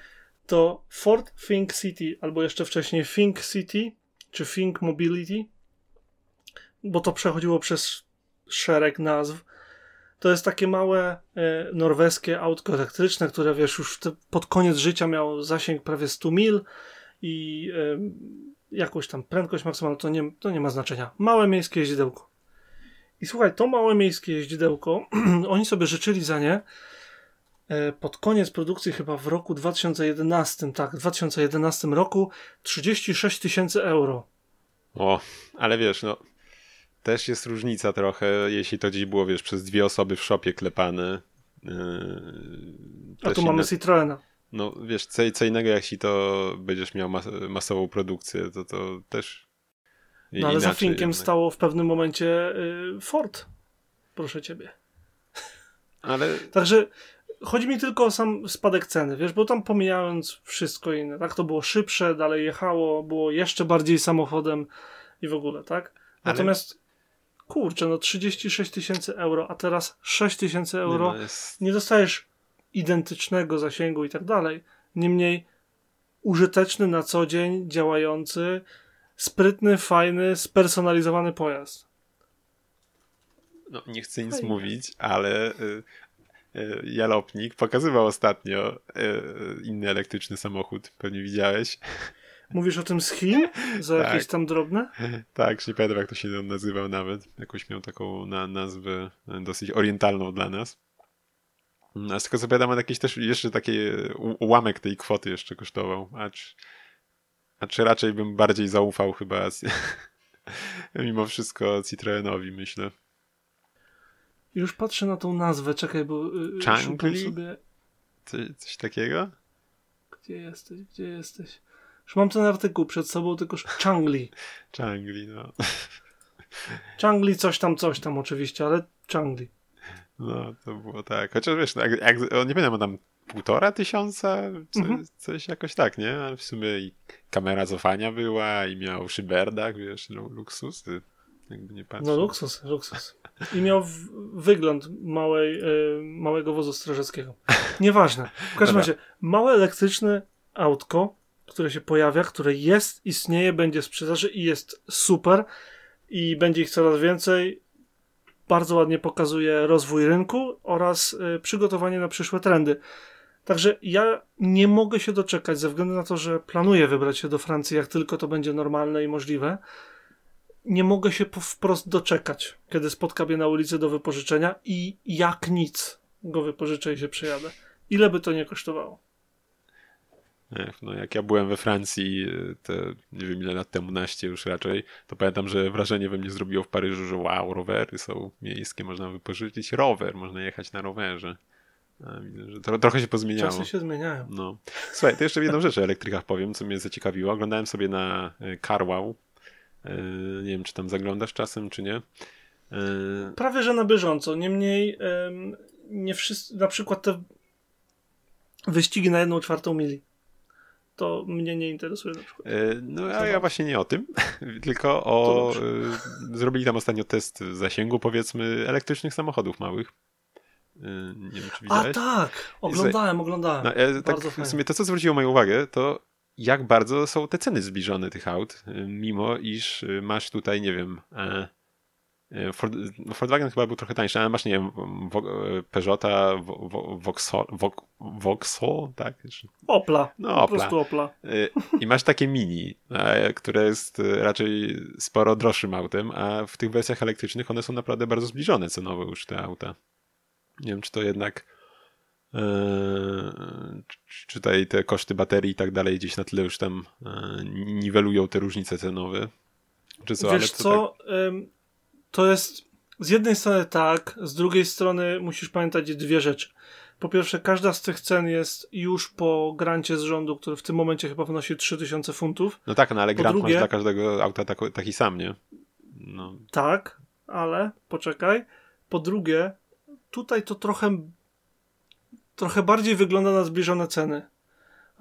to Ford Think City, albo jeszcze wcześniej Think City, czy Think Mobility, bo to przechodziło przez szereg nazw. To jest takie małe e, norweskie autko elektryczne, które wiesz, już te, pod koniec życia miało zasięg prawie 100 mil i e, jakąś tam prędkość maksymalną, to nie, to nie ma znaczenia. Małe miejskie jeździdełko. I słuchaj, to małe miejskie jeździdełko, oni sobie życzyli za nie e, pod koniec produkcji, chyba w roku 2011, tak, w 2011 roku 36 tysięcy euro. O, ale wiesz, no. Też jest różnica trochę, jeśli to gdzieś było, wiesz, przez dwie osoby w szopie klepane. Yy, A tu mamy inne- Citroena. No wiesz, co, co innego, jeśli to będziesz miał mas masową produkcję, to to też. No ale za Finkiem jednak. stało w pewnym momencie y, Ford. Proszę ciebie. Ale Także chodzi mi tylko o sam spadek ceny, wiesz, bo tam pomijając wszystko inne, tak? To było szybsze, dalej jechało, było jeszcze bardziej samochodem i w ogóle, tak? Natomiast kurczę, no 36 tysięcy euro, a teraz 6 tysięcy euro. No, jest, Nie dostajesz identycznego zasięgu i tak dalej. Niemniej użyteczny na co dzień, działający, sprytny, fajny, spersonalizowany pojazd. no, nie chcę nic Fajnie. mówić, ale y, y, Jalopnik pokazywał ostatnio y, inny elektryczny samochód, pewnie widziałeś. Mówisz o tym z Chin? Za Tak. jakieś tam drobne? tak, nie pamiętam jak to się nazywał nawet. Jakąś miał taką na, nazwę y, dosyć orientalną dla nas. Mm, A z tego co pamiętam, jakieś też jeszcze taki u- ułamek tej kwoty jeszcze kosztował. Acz, acz raczej bym bardziej zaufał chyba mimo wszystko Citroenowi, myślę. Już patrzę na tą nazwę, czekaj, bo yy, Changli? szukam sobie... Co, coś takiego? Gdzie jesteś, gdzie jesteś? Już mam ten artykuł przed sobą, tylko Changli. Changli, no. Changli coś tam, coś tam oczywiście, ale Changli. No, to było tak. Chociaż wiesz, no, jak, jak, nie pamiętam, tam półtora tysiąca? Co, Mhm. Coś jakoś tak, nie? W sumie i kamera cofania była i miał szyberdach, wiesz, lu- luksusy. Jakby nie patrzeć. No luksus, luksus. I miał wygląd małej, y, małego wozu strażackiego. Nieważne. W każdym razie, małe elektryczne autko, które się pojawia, które jest, istnieje, będzie sprzedaży i jest super i będzie ich coraz więcej. Bardzo ładnie pokazuje rozwój rynku oraz y, przygotowanie na przyszłe trendy. Także ja nie mogę się doczekać, ze względu na to, że planuję wybrać się do Francji, jak tylko to będzie normalne i możliwe. Nie mogę się wprost doczekać, kiedy spotkam je na ulicy do wypożyczenia i jak nic go wypożyczę i się przejadę. Ile by to nie kosztowało? No, jak ja byłem we Francji, te nie wiem ile lat temu, naście już raczej, to pamiętam, że wrażenie we mnie zrobiło w Paryżu, że wow, rowery są miejskie, można wypożyczyć rower, można jechać na rowerze. To, trochę się pozmieniało. Czasy się zmieniają. No. Słuchaj, to jeszcze jedną rzecz o elektrykach powiem, co mnie zaciekawiło. Oglądałem sobie na e, CarWow. E, nie wiem, czy tam zaglądasz czasem, czy nie. Prawie, że na bieżąco. Niemniej nie wszyscy, na przykład te wyścigi na jedną czwartą mili. To mnie nie interesuje na przykład. No a ja właśnie nie o tym, tylko o... Zrobili tam ostatnio test zasięgu, powiedzmy, elektrycznych samochodów małych. Y, nie wiem, czy widziałeś. A tak, oglądałem, oglądałem. No, e, tak, w sumie to, co zwróciło moją uwagę, to jak bardzo są te ceny zbliżone tych aut, mimo iż masz tutaj, nie wiem, e, e, Ford, no, Volkswagen chyba był trochę tańszy, ale masz, nie wiem, Peugeota, Vauxhall, Vauxhall, tak? Opla, no, po Opla. prostu Opla. I masz takie mini, które jest raczej sporo droższym autem, a w tych wersjach elektrycznych one są naprawdę bardzo zbliżone cenowo już te auta. Nie wiem, czy to jednak yy, czy tutaj te koszty baterii i tak dalej gdzieś na tyle już tam yy, niwelują te różnice cenowe. Czy co, Wiesz to co, tak... to jest z jednej strony tak, z drugiej strony musisz pamiętać dwie rzeczy. Po pierwsze, każda z tych cen jest już po grancie z rządu, który w tym momencie chyba wynosi 3000 funtów. No tak, no ale po grant drugie, masz dla każdego auta taki, taki sam, nie? No. Tak, ale poczekaj. Po drugie, tutaj to trochę, trochę bardziej wygląda na zbliżone ceny.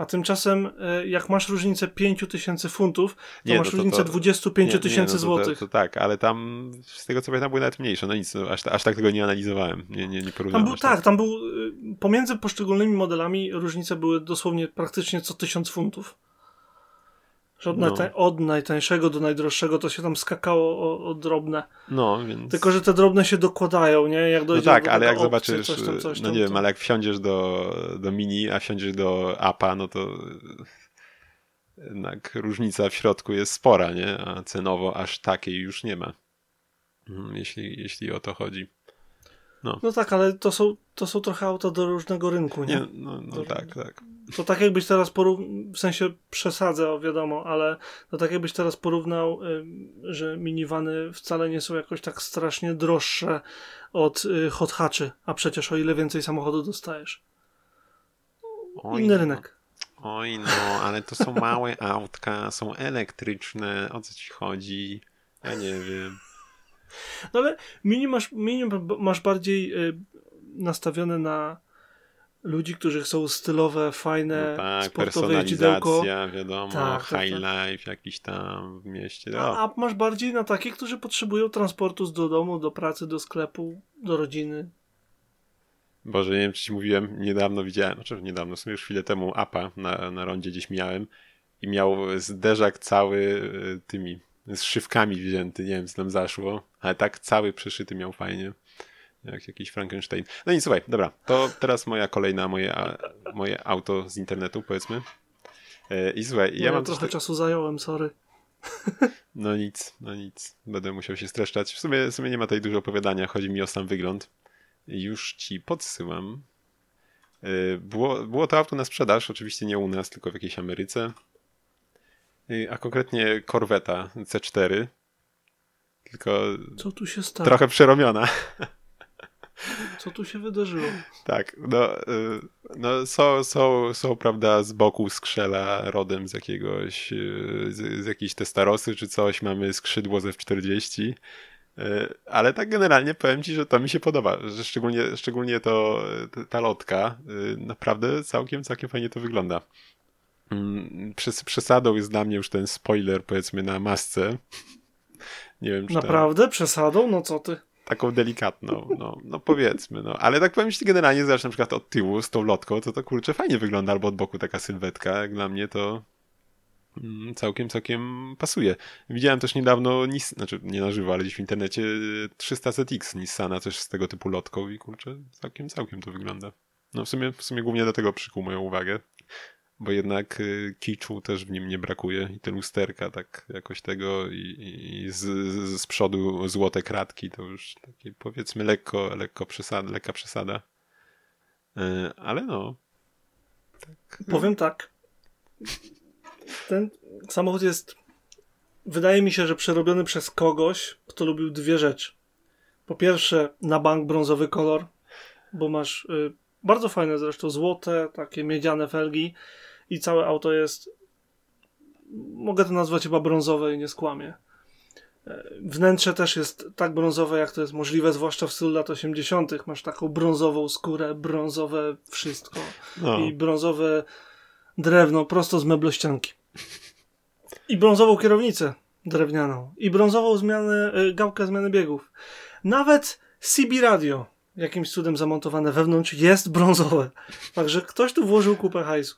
A tymczasem, e, jak masz różnicę 5 tysięcy funtów, to nie, masz no to, różnicę 25 tysięcy no złotych. To, to, tak, ale tam z tego co pamiętam były nawet mniejsze. No nic, no, aż, aż tak tego nie analizowałem. Nie, nie, nie porównałem. Tam był, tak, tam był y, pomiędzy poszczególnymi modelami różnice były dosłownie praktycznie co 1000 funtów. Że od, no. najtań, od, najtańszego do najdroższego to się tam skakało o, o, drobne. No, więc... Tylko, że te drobne się dokładają, nie? Jak dojdzie no tak, ale jak opcji, zobaczysz, coś tam, coś no tam, no nie wiem, ale jak wsiądziesz do, do mini, a wsiądziesz do APA, no to jednak różnica w środku jest spora, nie? A cenowo aż takiej już nie ma. Mhm, jeśli, jeśli o to chodzi. No. no tak, ale to są, to są trochę auta do różnego rynku, nie? nie no, no tak, tak. To tak jakbyś teraz porównał, w sensie przesadzę, wiadomo, ale to tak jakbyś teraz porównał, że minivany wcale nie są jakoś tak strasznie droższe od y, hot hatchy, a przecież o ile więcej samochodu dostajesz. Oj, Inny no. rynek. Oj no, ale to są małe autka, są elektryczne, o co ci chodzi? Ja nie wiem. No ale mini masz, mini masz bardziej y, nastawione na ludzi, którzy chcą stylowe, fajne, no tak, sportowe jeździdełko. wiadomo, tak, tak, high tak, life jakiś tam w mieście. A, a, masz bardziej na takich, którzy potrzebują transportu do domu, do pracy, do sklepu, do rodziny. Boże, nie wiem, czy ci mówiłem, niedawno widziałem, znaczy niedawno, w sumie już chwilę temu APA na, na rondzie gdzieś miałem i miał zderzak cały y, tymi z szywkami wzięty, nie wiem, co tam zaszło, ale tak cały przeszyty miał fajnie. Jak jakiś Frankenstein. No i słuchaj, dobra, to teraz moja kolejna, moje, moje auto z internetu, powiedzmy. E, I słuchaj, no, ja mam. trochę czasu zająłem, sorry. No nic, no nic. Będę musiał się streszczać. W sumie, w sumie nie ma tutaj dużo opowiadania, chodzi mi o sam wygląd. Już ci podsyłam. E, było, było to auto na sprzedaż, oczywiście nie u nas, tylko w jakiejś Ameryce. E, a konkretnie Corvetta C4. Tylko. Co tu się stało? Trochę przerobiona. Co tu się wydarzyło? Tak, no, y, no są, są, są, prawda, z boku skrzela rodem z jakiegoś, y, z, z jakiejś testarosy czy coś, mamy skrzydło ze F40, y, ale tak generalnie powiem ci, że to mi się podoba, że szczególnie, szczególnie to, ta lotka, naprawdę całkiem, całkiem fajnie to wygląda. Mm, Przez, przesadą jest dla mnie już ten spoiler, powiedzmy, na masce. Nie wiem, czy Naprawdę? To... Przesadą? No co ty? taką delikatną, no, no powiedzmy, no. Ale tak powiem, jeśli generalnie zacznę na przykład od tyłu z tą lotką, to to kurczę fajnie wygląda, albo od boku taka sylwetka, jak dla mnie to mm, całkiem, całkiem pasuje. Widziałem też niedawno, nis, znaczy nie na żywo, ale gdzieś w internecie 300ZX Nissana, coś z tego typu lotką i kurczę, całkiem, całkiem to wygląda. No w sumie, w sumie głównie do tego przykuł moją uwagę bo jednak y, kiczu też w nim nie brakuje i te lusterka tak jakoś tego i, i z, z, przodu złote kratki to już takie powiedzmy lekko, lekko przesada, lekka przesada. Y, ale no. Tak. Powiem tak. ten samochód jest wydaje mi się, że przerobiony przez kogoś, kto lubił dwie rzeczy. Po pierwsze, na bank brązowy kolor, bo masz y, bardzo fajne zresztą złote, takie miedziane felgi i całe auto jest mogę to nazwać chyba brązowe i nie skłamię. E, wnętrze też jest tak brązowe, jak to jest możliwe, zwłaszcza w stylu lat 80. Masz taką brązową skórę, brązowe wszystko no. i brązowe drewno prosto z meblościanki. I brązową kierownicę drewnianą. I brązową zmianę, e, gałkę zmiany biegów. Nawet CB radio jakimś cudem zamontowane wewnątrz jest brązowe. Także ktoś tu włożył kupę hajsu.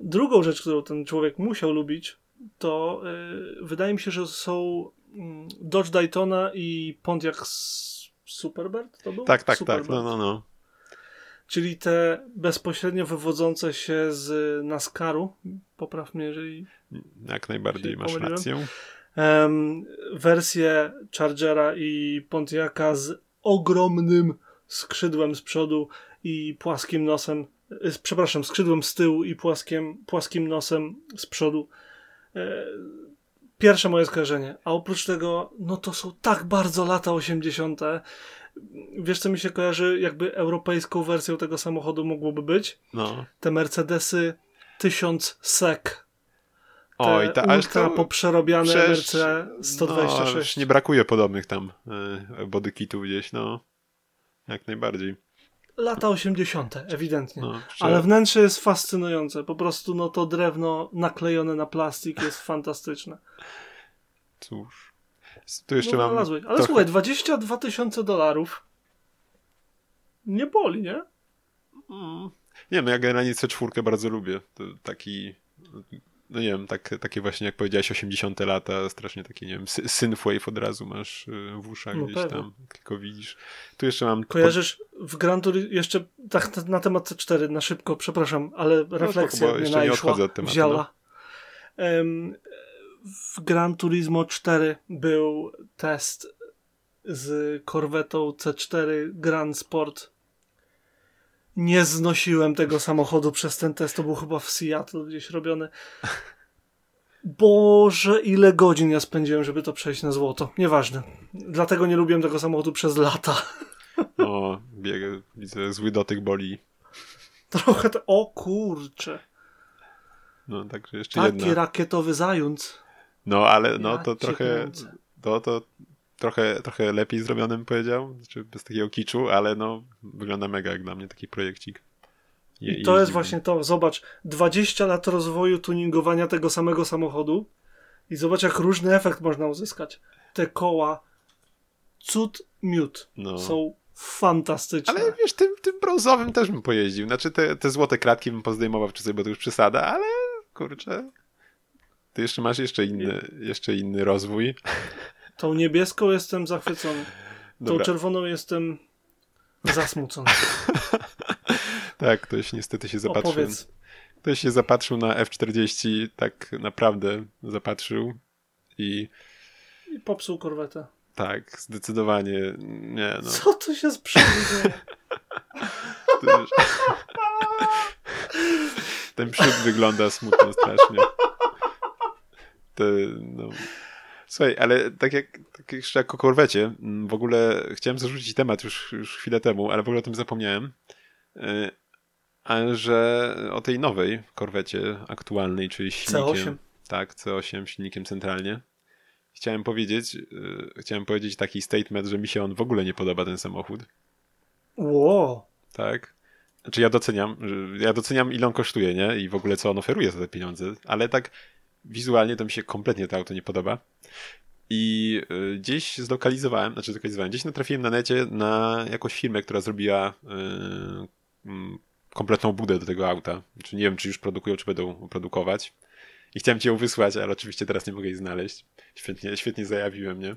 Drugą rzecz, którą ten człowiek musiał lubić, to yy, wydaje mi się, że są Dodge Daytona i Pontiac Superbird to był? Tak, tak, tak. No, no, no. Czyli te bezpośrednio wywodzące się z NASCARu. Popraw mnie, jeżeli. Jak najbardziej masz pomyliłem. rację. Um, wersję Chargera i Pontiaca z ogromnym skrzydłem z przodu i płaskim nosem Y, przepraszam, skrzydłem z tyłu i płaskiem, płaskim nosem z przodu. E, pierwsze moje skojarzenie. A oprócz tego, no to są tak bardzo lata 80. Wiesz, co mi się kojarzy, jakby europejską wersją tego samochodu mogłoby być? No. Te Mercedesy 1000 SEC. Oj, ta, ultra to poprzerobiane MRC 126. No, nie brakuje podobnych tam y, bodykitów gdzieś, no. Jak najbardziej lata 80., ewidentnie. No, Ale wnętrze jest fascynujące. Po prostu no to drewno naklejone na plastik jest fantastyczne. Cóż. Tu jeszcze no, mam. Ale trochę... słuchaj, 22 tysiące dolarów. Nie boli, nie? Mm. Nie, no ja generalnie C4 bardzo lubię. To taki no nie wiem, tak, takie właśnie jak powiedziałeś 80 lata, strasznie taki, nie wiem, synthwave od razu masz y, w uszach no gdzieś pewnie. tam, tylko widzisz. Tu jeszcze mam... Kojarzysz w Gran Turismo, jeszcze tak na temat C4, na szybko, przepraszam, ale no refleksja no, mnie od tematu, wzięła. No. w Gran Turismo 4 był test z korwetą C4 Grand Sport nie znosiłem tego samochodu przez ten test. To był chyba w Seattle gdzieś robiony. Boże, ile godzin ja spędziłem, żeby to przejść na złoto. Nieważne. Dlatego nie lubiłem tego samochodu przez lata. O, bieg, widzę, zły dotyk boli. Trochę to, o kurcze. No, także jeszcze Taki jedna. rakietowy zając. No, ale no ja to trochę, to, to trochę, trochę lepiej zrobionym powiedział, znaczy bez takiego kiczu, ale no wygląda mega jak dla mnie taki projekcik. Je, I to jest właśnie to, zobacz, 20 lat rozwoju tuningowania tego samego samochodu i zobacz jak różny efekt można uzyskać. Te koła cud miód no. są fantastyczne. Ale wiesz, tym, tym brązowym też bym pojeździł. Znaczy te, te złote kratki bym pozdejmował sobie, bo to już przesada, ale kurczę, ty jeszcze masz jeszcze inny, jeszcze inny rozwój. Tą niebieską jestem zachwycony. Dobra. Tą czerwoną jestem zasmucony. tak, ktoś niestety się zapatrzył. Opowiedz. Ktoś się zapatrzył na F40, tak naprawdę zapatrzył i... I popsuł korwetę. Tak, zdecydowanie. Nie, no. Co tu się sprzeduje? Ten przód wygląda smutno strasznie. Te, no, Słuchaj, ale tak jak, tak jeszcze jak o korwecie, mm, w ogóle chciałem zarzucić temat już, już chwilę temu, ale w ogóle o tym zapomniałem, y, ale że o tej nowej korwecie aktualnej, czyli silnikiem... C8. Tak, C8, silnikiem centralnie. Chciałem powiedzieć, y, chciałem powiedzieć taki statement, że mi się on w ogóle nie podoba, ten samochód. Wow. Tak. Znaczy ja doceniam, ja doceniam ile on kosztuje, nie? I w ogóle co on oferuje za te pieniądze, ale tak wizualnie to mi się kompletnie to auto nie podoba. I y, gdzieś zlokalizowałem, znaczy zlokalizowałem, gdzieś natrafiłem na necie na jakąś firmę, która zrobiła yy, kompletną budę do tego auta. Znaczy nie wiem, czy już produkują, czy będą produkować. I chciałem ci ją wysłać, ale oczywiście teraz nie mogę jej znaleźć. Świetnie, świetnie zajawiłem, nie?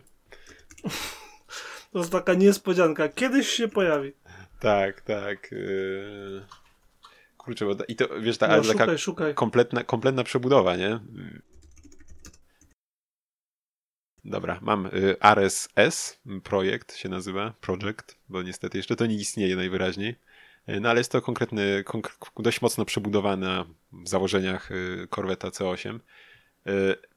To jest taka niespodzianka. Kiedyś się pojawi. Tak, tak. Yy... Kurczę, bo i to, wiesz, ta, no, szukaj, taka szukaj. Kompletna, kompletna przebudowa, nie? Dobra, mam y, Ares S, projekt się nazywa, project, bo niestety jeszcze to nie istnieje najwyraźniej, No ale jest to konkretny, konk- dość mocno przebudowana w założeniach Corvette C8.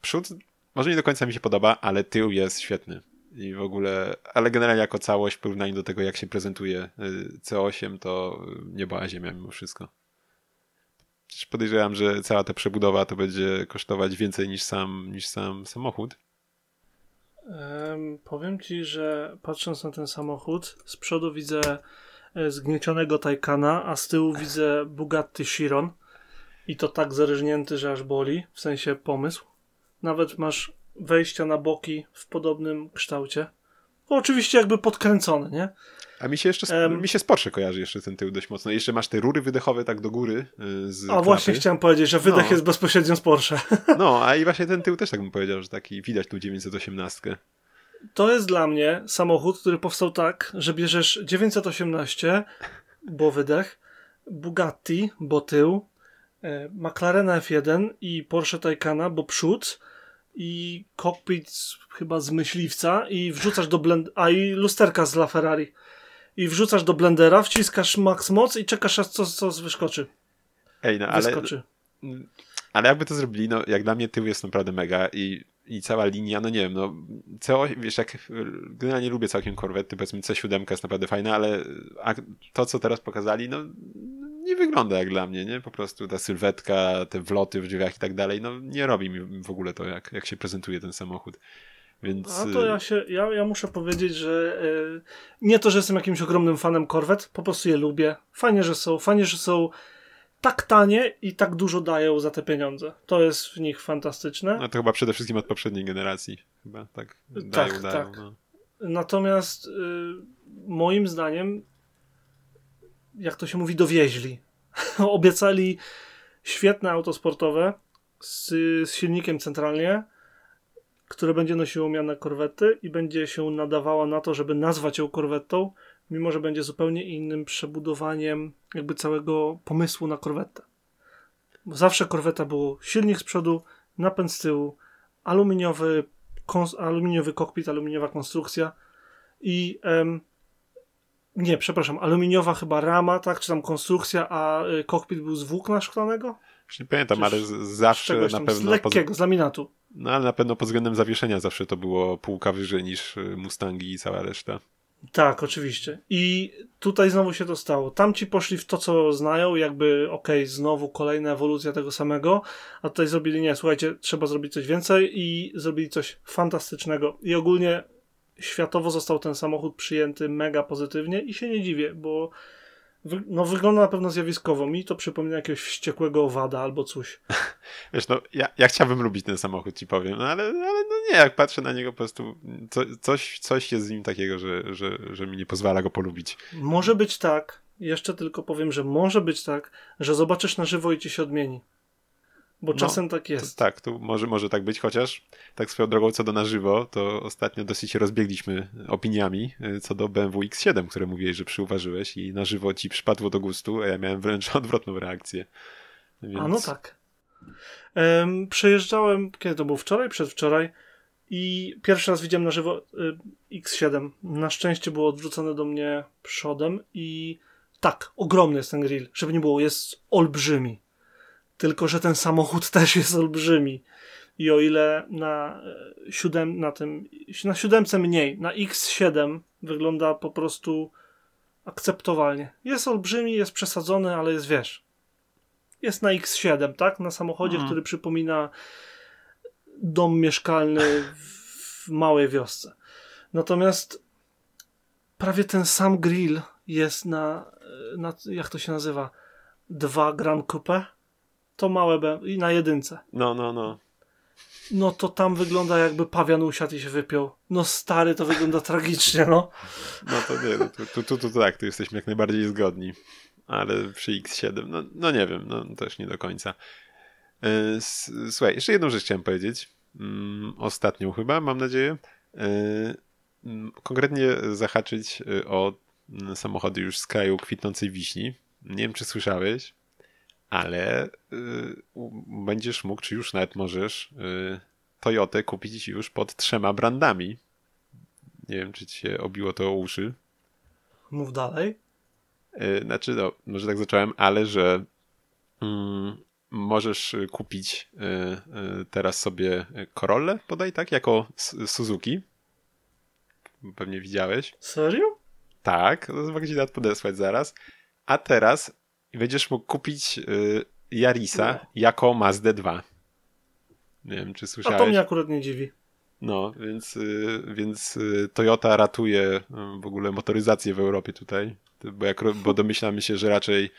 Przód może nie do końca mi się podoba, ale tył jest świetny. I w ogóle, ale generalnie jako całość w porównaniu do tego, jak się prezentuje C8, to nieba a ziemia mimo wszystko. Podejrzewam, że cała ta przebudowa to będzie kosztować więcej niż sam, niż sam samochód. Um, powiem ci, że patrząc na ten samochód, z przodu widzę e, zgniecionego Taycana, a z tyłu widzę Bugatti Chiron. I to tak zarżnięty, że aż boli, w sensie pomysł. Nawet masz wejścia na boki w podobnym kształcie. Oczywiście jakby podkręcone, nie? A mi się jeszcze um, mi się z Porsche kojarzy jeszcze ten tył dość mocno. Jeszcze masz te rury wydechowe tak do góry. Y, z a klapy. właśnie chciałem powiedzieć, że wydech no. jest bezpośrednio z Porsche. No, a i właśnie ten tył też tak bym powiedział, że taki widać tu 918. To jest dla mnie samochód, który powstał tak, że bierzesz 918, bo wydech, Bugatti, bo tył, e, McLarena F1 i Porsche Taycana, bo przód i cockpit chyba z myśliwca i wrzucasz do blend... a i lusterka z La Ferrari i wrzucasz do blendera, wciskasz max moc i czekasz aż co, co wyskoczy. Ej, no ale... Ale jakby to zrobili, no jak dla mnie tył jest naprawdę mega i, i cała linia, no nie wiem, no co, wiesz, jak generalnie lubię całkiem korwety, powiedzmy C7 jest naprawdę fajna, ale to, co teraz pokazali, no nie wygląda jak dla mnie, nie? Po prostu ta sylwetka, te wloty w drzwiach i tak dalej, no nie robi mi w ogóle to, jak, jak się prezentuje ten samochód. Więc... A to ja się, ja, ja muszę powiedzieć, że yy, nie to, że jestem jakimś ogromnym fanem korwet, po prostu je lubię. Fajnie, że są, fajnie, że są tak tanie i tak dużo dają za te pieniądze. To jest w nich fantastyczne. No to chyba przede wszystkim od poprzedniej generacji. Chyba tak dają, tak, dają. Tak. No. Natomiast yy, moim zdaniem jak to się mówi, dowieźli. Obiecali świetne auto sportowe z, z, silnikiem centralnie, które będzie nosiło mianę korwety i będzie się nadawała na to, żeby nazwać ją korwetą, mimo że będzie zupełnie innym przebudowaniem jakby całego pomysłu na korwetę. Bo zawsze korweta było silnik z przodu, napęd z tyłu, aluminiowy, aluminiowy kokpit, aluminiowa konstrukcja i em, nie, przepraszam, aluminiowa chyba rama, tak, czy tam konstrukcja, a y, kokpit był z włókna szklanego? Już nie pamiętam, ale zawsze na pewno... Z lekkiego, pod... z laminatu. No ale na pewno pod względem zawieszenia zawsze to było półka wyżej niż y, Mustangi i cała reszta. Tak, oczywiście. I tutaj znowu się to stało. Tamci poszli w to, co znają, jakby okej, okay, znowu kolejna ewolucja tego samego, a tutaj zrobili nie, słuchajcie, trzeba zrobić coś więcej i zrobili coś fantastycznego. I ogólnie światowo został ten samochód przyjęty mega pozytywnie i się nie dziwię, bo no, wygląda na pewno zjawiskowo. Mi to przypomina jakiegoś wściekłego owada albo coś. Wiesz, no ja, ja chciałbym lubić ten samochód, ci powiem, no, ale, ale no nie, jak patrzę na niego po prostu co, coś, coś jest z nim takiego, że, że, że mi nie pozwala go polubić. Może być tak, jeszcze tylko powiem, że może być tak, że zobaczysz na żywo i ci się odmieni. Bo no, czasem tak jest. To, tak, tu może, może tak być, chociaż tak swoją drogą co do na żywo, to ostatnio dosyć się rozbiegliśmy opiniami y, co do BMW X7, które mówiłeś, że przyuważyłeś i na żywo ci przypadło do gustu, a ja miałem wręcz odwrotną reakcję. Więc... A no tak. Um, przejeżdżałem, kiedy to był wczoraj, przedwczoraj i pierwszy raz widziałem na żywo y, X7. Na szczęście było odwrócone do mnie przodem i tak, ogromny jest ten grill, żeby nie było, jest olbrzymi tylko, że ten samochód też jest olbrzymi. I o ile na, e, siódem, na tym, na siódemce mniej, na X7 wygląda po prostu akceptowalnie. Jest olbrzymi, jest przesadzony, ale jest, wiesz, jest na X7, tak? Na samochodzie, mhm. który przypomina dom mieszkalny w małej wiosce. Natomiast prawie ten sam grill jest na, e, na jak to się nazywa, dwa Grand Coupe to małe B i na jedynce. No, no, no. No to tam wygląda jakby pawian usiadł i się wypiął. No stary, to wygląda tragicznie, no. No to nie, no, tu, tu, tu, tu tak, tu jesteśmy jak najbardziej zgodni. Ale przy X7, no, no nie wiem, no też nie do końca. E, słuchaj, jeszcze jedną rzecz chciałem powiedzieć. Mm, ostatnią chyba, mam nadzieję. E, konkretnie zahaczyć e, o mm, samochody już z kraju kwitnącej wiśni. Nie wiem, czy słyszałeś, ale y, będziesz mógł, czy już nawet możesz y, Toyotę kupić już pod trzema brandami. Nie wiem, czy ci się obiło to o uszy. Mów dalej. Yy, znaczy, no, może tak zacząłem, ale że mm, możesz kupić yy, yy, teraz sobie Corollę, podaj, tak? Jako Suzuki. Pewnie widziałeś. Serio? Tak, mogę ci nawet podesłać zaraz. A teraz będziesz mógł kupić y, Yarisa no. jako Mazda 2. Nie wiem, czy słyszałeś. A to mnie akurat nie dziwi. No, więc, y, więc y, Toyota ratuje w ogóle motoryzację w Europie tutaj, bo, jak, bo domyślamy się, że raczej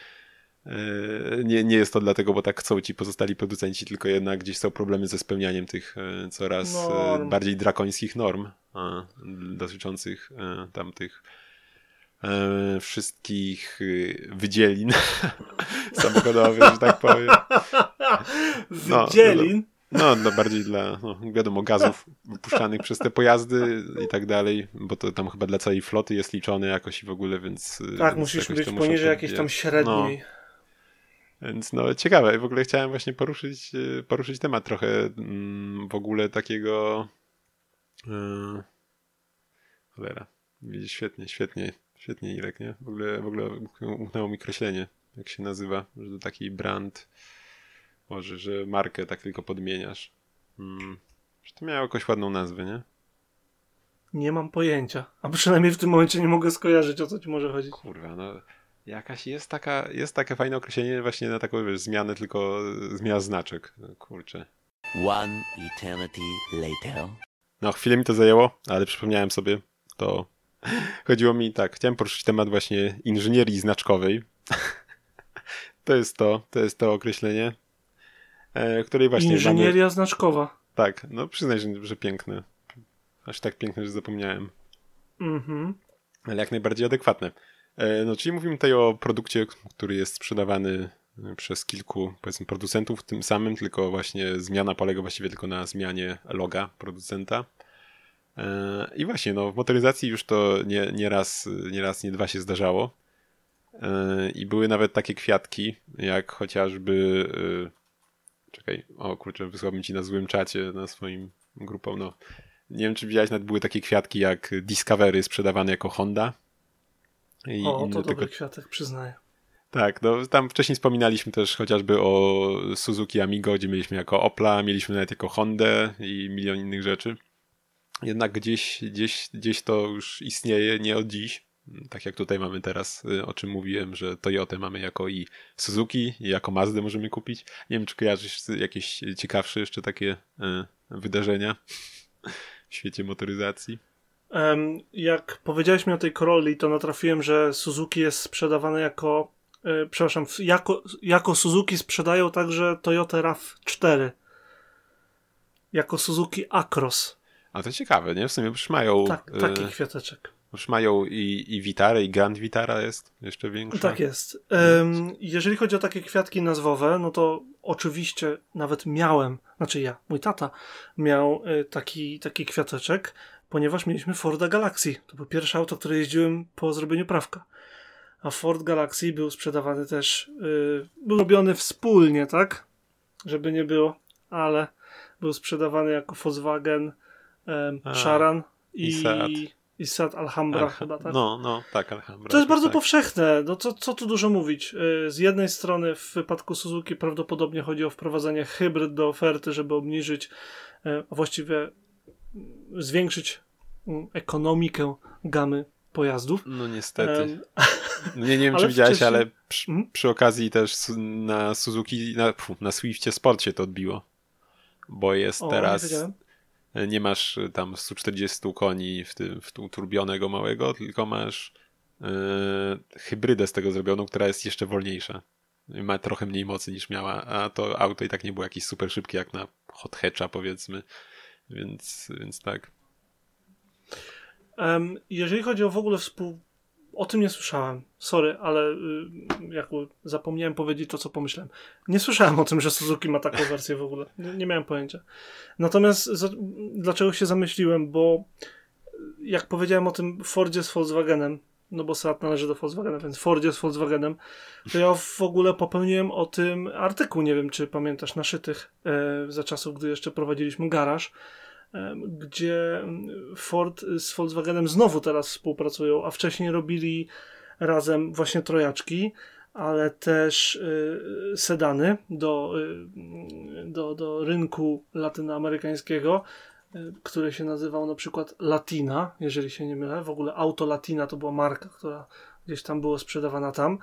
nie, nie jest to dlatego, bo tak chcą ci pozostali producenci, tylko jednak gdzieś są problemy ze spełnianiem tych coraz norm. bardziej drakońskich norm dotyczących tamtych e, wszystkich y, wydzielin samochodowych, że tak powiem. No, wydzielin? No, no, bardziej dla, no, wiadomo, gazów wypuszczanych przez te pojazdy i tak dalej, bo to tam chyba dla całej floty jest liczone jakoś i w ogóle, więc... Y, tak, więc musisz być poniżej jakiejś tam średniej. No. Więc no ciekawe, w ogóle chciałem właśnie poruszyć, y, poruszyć temat trochę mm, w ogóle takiego... Yy, cholera, widzisz, świetnie, świetnie. Świetnie, Irek, nie? W ogóle, w ogóle umknęło mi kreślenie, jak się nazywa, że to taki brand, może, że markę tak tylko podmieniasz. Hmm. Że to miało jakąś ładną nazwę, nie? Nie mam pojęcia. A przynajmniej w tym momencie nie mogę skojarzyć, o co ci może chodzić. Kurwa, no jakaś jest taka, jest takie fajne określenie właśnie na taką wiesz, zmianę, tylko zmiana znaczek. No, kurczę. One eternity later. No, chwilę mi to zajęło, ale przypomniałem sobie to Chodziło mi tak, chciałem poruszyć temat właśnie inżynierii znaczkowej. to jest to, to jest to określenie, e, której właśnie Inżynieria mamy... znaczkowa. Tak, no przyznaj, że, że piękne. Aż tak piękne, że zapomniałem. Mhm. Ale jak najbardziej adekwatne. E, no, czyli mówimy tutaj o produkcie, który jest sprzedawany e, przez kilku, powiedzmy, producentów tym samym, tylko właśnie zmiana polega właściwie tylko na zmianie loga producenta. I właśnie, no, w motoryzacji już to nie, nie, raz, nie raz, nie dwa się zdarzało. I były nawet takie kwiatki, jak chociażby. Y, czekaj, o kurczę, wysłałbym ci na złym czacie na swoim grupą. No. Nie wiem, czy widziałeś, nawet były takie kwiatki jak Discovery sprzedawane jako Honda. I o, to dobry tego... kwiatek, przyznaję. Tak, no tam wcześniej wspominaliśmy też chociażby o Suzuki Amigo, gdzie mieliśmy jako Opla, mieliśmy nawet jako Hondę i milion innych rzeczy jednak gdzieś, gdzieś, gdzieś to już istnieje, nie od dziś. Tak jak tutaj mamy teraz, y, o czym mówiłem, że Toyotę mamy jako i Suzuki, i jako Mazdę możemy kupić. Nie wiem, czy kojarzysz jakieś ciekawsze jeszcze takie y, wydarzenia w świecie motoryzacji? Jak powiedziałeś mi o tej Corolli, to natrafiłem, że Suzuki jest sprzedawane jako, yy, przepraszam, jako, jako Suzuki sprzedają także Toyota RAV4 jako Suzuki Acros. A to ciekawe, nie? W sumie już mają... Tak, taki y kwiateczek. Już mają i, i Witarę, i Grand Vitara jest jeszcze większa. Tak jest. Um, jeżeli chodzi o takie kwiatki nazwowe, no to oczywiście nawet miałem, znaczy ja, mój tata miał y, taki, taki kwiateczek, ponieważ mieliśmy Forda Galaxy. To był pierwsze auto, które jeździłem po zrobieniu prawka. A Ford Galaxy był sprzedawany też, y, był robiony wspólnie, tak? Żeby nie było, ale był sprzedawany jako Volkswagen um, Sharan i, i Seat. Alhambra Al chyba, tak? No, no, tak, Alhambra. To jest bardzo tak. powszechne. No, co, co tu dużo mówić? Y, z jednej strony w wypadku Suzuki prawdopodobnie chodzi o wprowadzenie hybryd do oferty, żeby obniżyć, y, a właściwie zwiększyć mm, ekonomikę gamy pojazdów. No niestety. Um, nie, nie wiem, czy widziałeś, wcześniej... ale przy, hmm? przy, okazji też na Suzuki, na, na Swiftie Sporcie to odbiło. Bo jest o, teraz nie masz y, tam 140 koni w tym, w tym turbionego małego, tylko masz yy, hybrydę z tego zrobioną, która jest jeszcze wolniejsza. Ma trochę mniej mocy niż miała, a to auto i tak nie było jakieś super szybkie jak na hot hatcha powiedzmy, więc, więc tak. Jeżeli chodzi o w ogóle współ, o tym nie słyszałem. Sorry, ale y, jakby zapomniałem powiedzieć to, co pomyślałem. Nie słyszałem o tym, że Suzuki ma taką wersję w ogóle. Nie, nie miałem pojęcia. Natomiast za, dlaczego się zamyśliłem? Bo jak powiedziałem o tym Fordzie z Volkswagenem, no bo Seat należy do Volkswagena, więc Fordzie z Volkswagenem, to ja w ogóle popełniłem o tym artykuł, nie wiem czy pamiętasz, naszytych e, za czasów, gdy jeszcze prowadziliśmy garaż gdzie Ford z Volkswagenem znowu teraz współpracują, a wcześniej robili razem właśnie trojaczki, ale też y, sedany do, y, do, do rynku latynoamerykańskiego, y, który się nazywał na przykład Latina, jeżeli się nie mylę. W ogóle Auto Latina to była marka, która gdzieś tam było sprzedawana tam.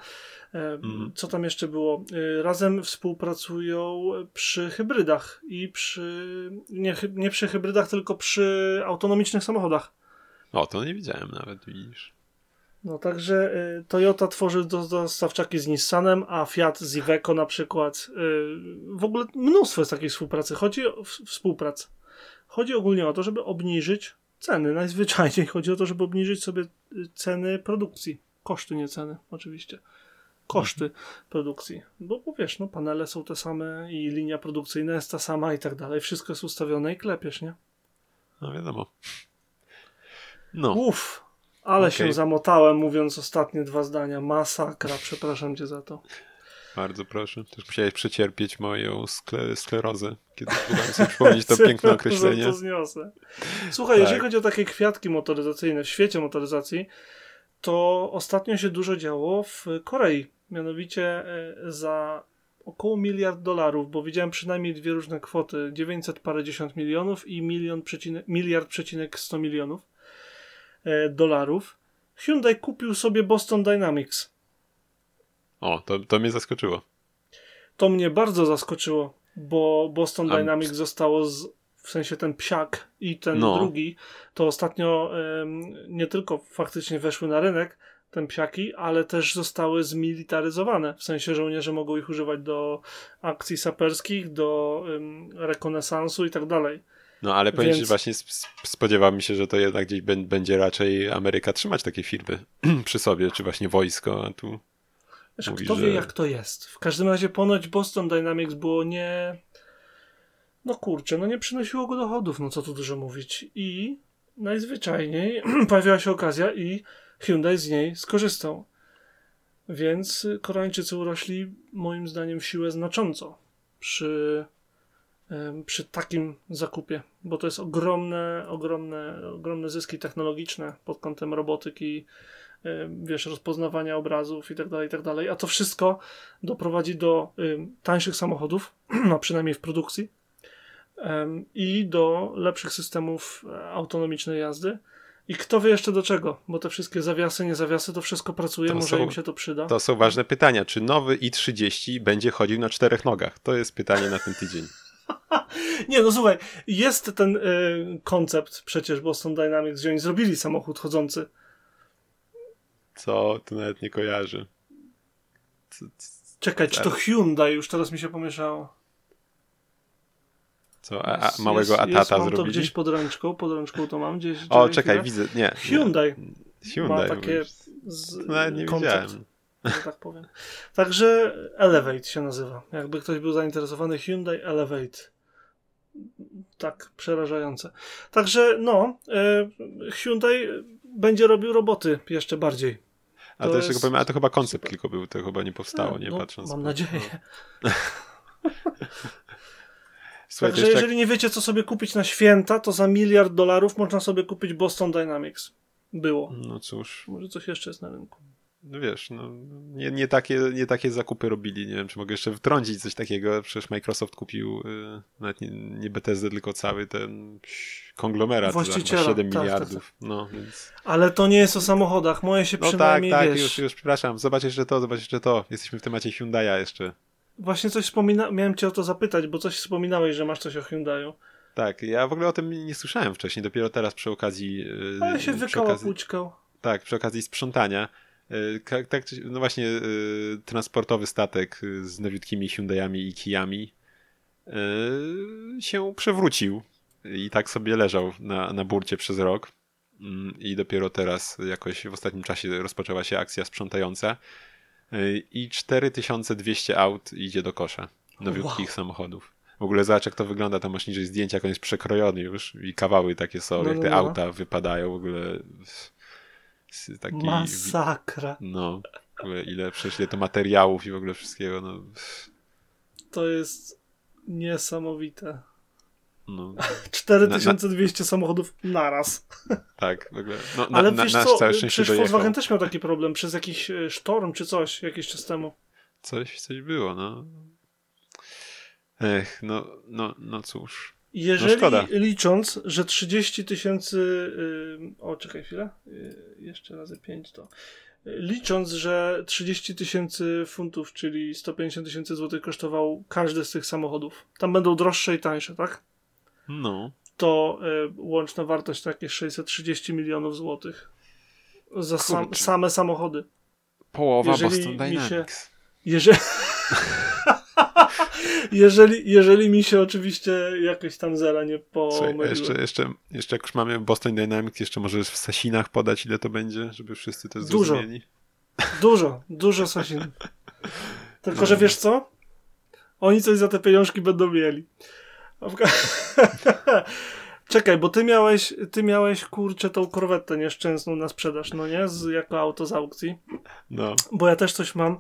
Mhm. Co tam jeszcze było? Razem współpracują przy hybrydach i przy. Nie, nie przy hybrydach, tylko przy autonomicznych samochodach. O, to nie widziałem nawet, widzisz. No także y, Toyota tworzy dostawczaki z Nissanem, a Fiat z Iveco na przykład. W ogóle mnóstwo jest takiej współpracy. Chodzi o współpracę. Chodzi ogólnie o to, żeby obniżyć ceny. Najzwyczajniej chodzi o to, żeby obniżyć sobie ceny produkcji. Koszty, nie ceny, oczywiście. Koszty mhm. produkcji. Bo, wiesz, no panele są te same i linia produkcyjna jest ta sama i tak dalej. Wszystko jest ustawione i klepiesz, nie? No wiadomo. No. Uff, ale okay. się zamotałem mówiąc ostatnie dwa zdania. Masakra, przepraszam cię za to. Bardzo proszę. Też musiałeś przecierpieć moją skle sklerozę, kiedy próbowałem sobie przypomnieć to piękne określenie. to zniosę. Słuchaj, tak. jeżeli chodzi o takie kwiatki motoryzacyjne w świecie motoryzacji, to ostatnio się dużo działo w Korei. Mianowicie e, za około miliard dolarów, bo widziałem przynajmniej dwie różne kwoty, 900 parędziesiąt milionów i milion przecinek, miliard przecinek 100 milionów E, dolarów, Hyundai kupił sobie Boston Dynamics. O, to, to mnie zaskoczyło. To mnie bardzo zaskoczyło, bo Boston A... Dynamics zostało z, w sensie ten psiak i ten no. drugi, to ostatnio nie tylko faktycznie weszły na rynek, ten psiaki, ale też zostały zmilitaryzowane. W sensie żołnierze mogą ich używać do akcji saperskich, do rekonesansu i tak dalej. No ale Więc... że właśnie spodziewam się, że to jednak gdzieś będzie raczej Ameryka trzymać takie firmy przy sobie, czy właśnie wojsko, a tu Wiesz, mówi, kto że... wie jak to jest. W każdym razie ponoć Boston Dynamics było nie... No kurczę, no nie przynosiło go dochodów, no co tu dużo mówić. I najzwyczajniej pojawiła się okazja i Hyundai z niej skorzystał. Więc Koreańczycy urośli moim zdaniem siłę znacząco przy przy takim zakupie, bo to jest ogromne, ogromne, ogromne zyski technologiczne pod kątem robotyki, wiesz, rozpoznawania obrazów i tak dalej, i tak dalej, a to wszystko doprowadzi do tańszych samochodów, no przynajmniej w produkcji, i do lepszych systemów e, autonomicznej jazdy. I kto wie jeszcze do czego, bo te wszystkie zawiasy, nie zawiasy, to wszystko pracuje, to może są, im się to przyda. To są ważne pytania. Czy nowy i30 będzie chodził na czterech nogach? To jest pytanie na ten tydzień. Nie, no słuchaj, jest ten y, koncept przecież Boston Dynamics, że oni zrobili samochód chodzący. Co? To nawet nie kojarzy. Czekaj, czy to Hyundai? Już teraz mi się pomieszało. Co? A, a małego jest, Atata jest, mam zrobili? to gdzieś pod ręczką, pod ręczką to mam gdzieś. O, czekaj, widzę, nie. Hyundai. Hyundai. Ma takie z, nawet nie koncept. widziałem że tak powiem. Także Elevate się nazywa. Jakby ktoś był zainteresowany, Hyundai Elevate. Tak, przerażające. Także no, e, Hyundai będzie robił roboty jeszcze bardziej. A to, jeszcze powiem, a to chyba koncept tylko był, to chyba nie powstało, nie no, patrząc. Mam nadzieję. Słuchaj, Także jeżeli nie wiecie, co sobie kupić na święta, to za miliard dolarów można sobie kupić Boston Dynamics. Było. No cóż. Może coś jeszcze jest na rynku no wiesz, no, nie, nie, takie, nie takie zakupy robili. Nie wiem, czy mogę jeszcze wtrącić coś takiego. Przecież Microsoft kupił y, nawet nie, nie Bethesda, tylko cały ten konglomerat Właściciela, za 7 tak, miliardów. Tak, tak. No, więc... Ale to nie jest o samochodach. Moje się no tak, przynajmniej tak, tak, wiesz... już, już, przepraszam. Zobacz jeszcze to, zobacz jeszcze to. Jesteśmy w temacie Hyundai'a jeszcze. Właśnie coś wspomina... Miałem cię o to zapytać, bo coś wspominałeś, że masz coś o Hyundai'u. Tak, ja w ogóle o tym nie słyszałem wcześniej, dopiero teraz przy okazji... Ale się wykała okazji... Tak, przy okazji sprzątania. Tak, tak, no właśnie y, transportowy statek z nowiutkimi Hyundai'ami i Kijami się przewrócił i tak sobie leżał na, na burcie przez rok. Mm, i dopiero teraz jakoś w ostatnim czasie rozpoczęła się akcja sprzątająca i 4200 aut idzie do kosza nowiutkich wow. samochodów. W ogóle zobacz jak to wygląda, tam masz niżej zdjęcia, jak on jest przekrojony już i kawały takie są, no, jak te no, no. auta wypadają w ogóle taki... Masakra. No, ile przecież ile to materiałów i w ogóle wszystkiego, no. To jest niesamowite. No. 4200 na, na... samochodów naraz. Tak, w ogóle. No, Ale na, wiesz na, co, przecież Volkswagen też miał taki problem przez jakiś e, sztorm czy coś jakiś czas temu. Coś, coś było, no. Ech, no, no, no cóż. Jeżeli no licząc, że 30 tysięcy. Yy, o, czekaj chwilę. Yy, jeszcze razy 5 to. Licząc, że 30 tysięcy funtów, czyli 150 tysięcy złotych kosztował każdy z tych samochodów. Tam będą droższe i tańsze, tak? No. To y, łączna wartość takie 630 milionów złotych. Za sam, same samochody. Połowa jeżeli Boston Dynamics. Się, jeżeli, jeżeli, jeżeli mi się oczywiście jakieś tam zera nie pomyliły. Jeszcze, jeszcze, jeszcze jak już mamy Boston Dynamics, jeszcze możesz w Sasinach podać, ile to będzie, żeby wszyscy to zrozumieli. Dużo, dużo, dużo Sasin. Tylko, że wiesz co? Oni coś za te pieniążki będą mieli. Czekaj, bo ty miałeś, ty miałeś kurczę tą korwetę nieszczęsną na sprzedaż, no nie? Z, jako auto z aukcji. No. Bo ja też coś mam.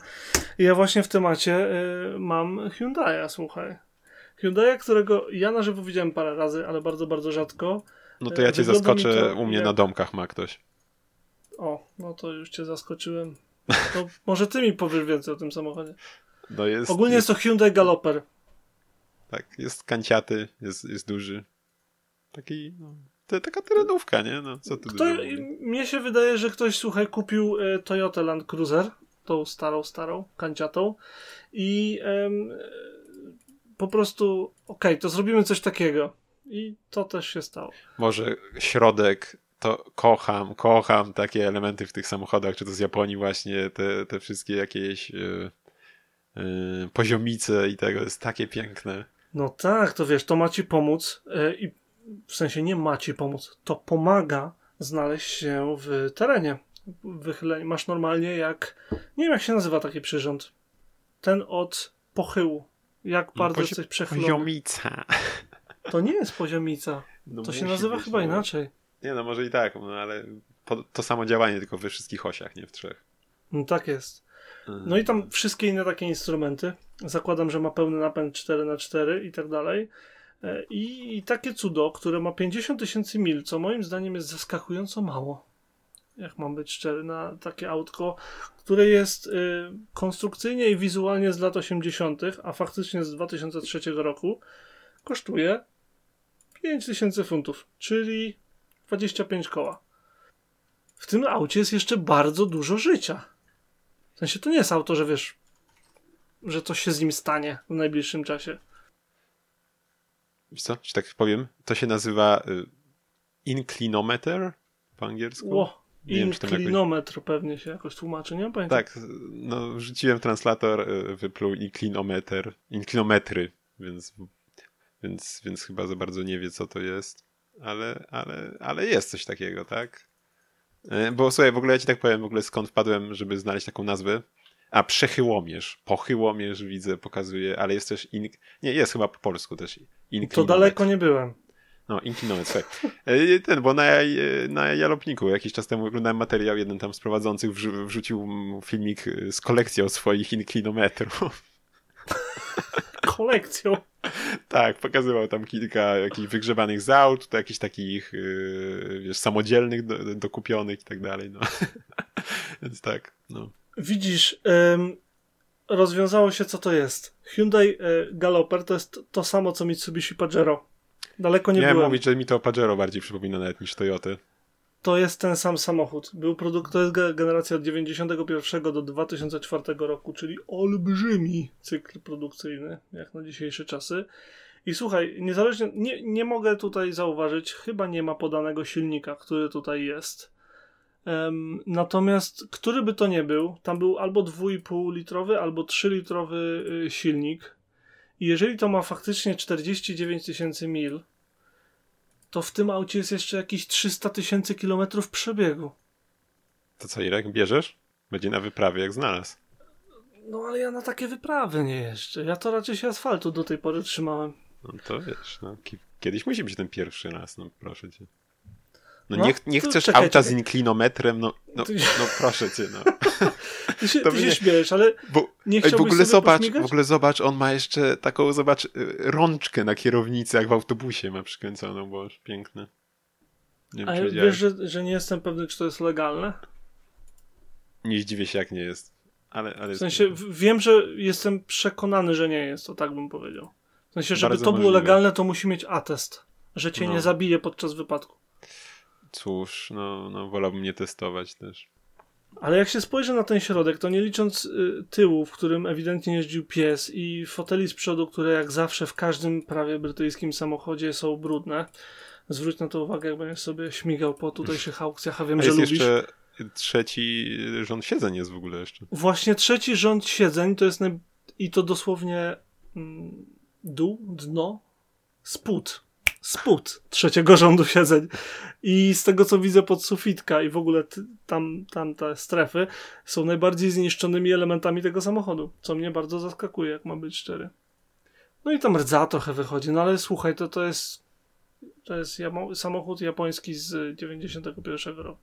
Ja właśnie w temacie y, mam Hyundai'a, słuchaj. Hyundai'a, którego ja na żywo widziałem parę razy, ale bardzo, bardzo rzadko. No to ja cię Wygląda zaskoczę, to, u mnie jak... na domkach ma ktoś. O, no to już cię zaskoczyłem. To może ty mi powiesz więcej o tym samochodzie. No jest, Ogólnie jest, jest to Hyundai Galloper. Tak, jest kanciaty, jest, jest duży. Taki, no, to, taka terenówka, nie? No, co tu Kto, Mnie się wydaje, że ktoś, słuchaj, kupił y, Toyota Land Cruiser, tą starą, starą, kanciatą i y, po prostu, okej, okay, to zrobimy coś takiego. I to też się stało. Może środek to kocham, kocham takie elementy w tych samochodach, czy to z Japonii właśnie, te, te wszystkie jakieś yy, yy, poziomice i tego, jest takie piękne. No tak, to wiesz, to ma ci pomóc yy, i w sensie nie ma ci pomóc, to pomaga znaleźć się w terenie. Wychylenie masz normalnie jak, nie wiem jak się nazywa taki przyrząd, ten od pochyłu. Jak no, bardzo Pozi- jesteś przechylony. Poziomica. To nie jest poziomica. No to się nazywa chyba no. inaczej. Nie no, może i tak, no ale po, to samo działanie, tylko we wszystkich osiach, nie w trzech. No tak jest. No i tam wszystkie inne takie instrumenty. Zakładam, że ma pełny napęd 4x4 i tak dalej. E, I, takie cudo, które ma 50 tysięcy mil, co moim zdaniem jest zaskakująco mało. Jak mam być szczery, na takie autko, które jest y, konstrukcyjnie i wizualnie z lat 80., a faktycznie z 2003 roku, kosztuje 5000 funtów, czyli 25 koła. W tym aucie jest jeszcze bardzo dużo życia. W sensie to nie jest auto, że wiesz, że coś się z nim stanie w najbliższym czasie. Wiesz co, ci tak powiem, to się nazywa y, inclinometer po angielsku. Ło, inclinometr jakoś... pewnie się jakoś tłumaczy, nie pamiętam. Tak, no wrzuciłem translator, y, wypluł inclinometer, inclinometry, więc, więc, więc chyba za bardzo nie wie, co to jest. Ale, ale, ale jest coś takiego, tak? Y, bo słuchaj, w ogóle ja ci tak powiem, w ogóle skąd wpadłem, żeby znaleźć taką nazwę. A przechyłomierz, pochyłomierz widzę, pokazuje, ale jest też in... nie, jest chyba po polsku też To daleko nie byłem. No, inklinometr, słuchaj. E, ten, bo na, na Jalopniku jakiś czas temu oglądałem materiał, jeden tam z prowadzących wrzu wrzucił filmik z kolekcją swoich inklinometrów. Kolekcją? tak, pokazywał tam kilka jakichś wygrzebanych z aut, jakichś takich yy, wiesz, samodzielnych, do, dokupionych i tak dalej, no. Więc tak, no. Widzisz, ym, rozwiązało się co to jest. Hyundai y, Galloper to jest to samo co Mitsubishi Pajero. Daleko nie Miałem byłem. mówić, że mi to Pajero bardziej przypomina nawet niż Toyota. To jest ten sam samochód. Był produkt, to jest generacja od 91 do 2004 roku, czyli olbrzymi cykl produkcyjny, jak na dzisiejsze czasy. I słuchaj, niezależnie, nie, nie mogę tutaj zauważyć, chyba nie ma podanego silnika, który tutaj jest. Um, natomiast, który by to nie był, tam był albo 2,5 litrowy, albo 3 litrowy y, silnik. I jeżeli to ma faktycznie 49 tysięcy mil, to w tym aucie jest jeszcze jakieś 300 tysięcy kilometrów przebiegu. To co, Irek, bierzesz? Będzie na wyprawie, jak znalazł. No ale ja na takie wyprawy nie jeszcze. Ja to raczej się asfaltu do tej pory trzymałem. No to wiesz, no, kiedyś musi być ten pierwszy raz, no proszę cię. No, no nie, nie chcesz czekaj, auta czekaj. z inklinometrem, no, no, no proszę cię, no. Ty się, ty się śmiejesz, ale bo, nie w ogóle zobacz, pośmigać? W ogóle zobacz, on ma jeszcze taką, zobacz, y, rączkę na kierownicy, jak w autobusie ma przykręconą, bo piękne. Nie wiem, wiesz, że, że nie jestem pewny, czy to jest legalne? Nie zdziwię się, jak nie jest. Ale, ale w sensie wiem, że jestem przekonany, że nie jest, to tak bym powiedział. W sensie, żeby Bardzo to było możliwe. legalne, to musi mieć atest, że cię no. nie zabije podczas wypadku. Cóż, no, no wolałbym nie testować też. Ale jak się spojrzy na ten środek, to nie licząc y, tyłu, w którym ewidentnie jeździł pies i foteli z przodu, które jak zawsze w każdym prawie brytyjskim samochodzie są brudne. Zwróć na to uwagę, jak będziesz sobie śmigał po tutejszych aukcjach, a wiem, a że jest lubisz. jeszcze trzeci rząd siedzeń jest w ogóle jeszcze. Właśnie trzeci rząd siedzeń to jest naj... i to dosłownie mm, dół, dno, spód spód trzeciego rządu siedzeń. I z tego, co widzę pod sufitka i w ogóle tam, tam te strefy są najbardziej zniszczonymi elementami tego samochodu, co mnie bardzo zaskakuje, jak ma być szczery. No i tam rdza trochę wychodzi, no ale słuchaj, to, to jest to jest samochód japoński z 91 roku,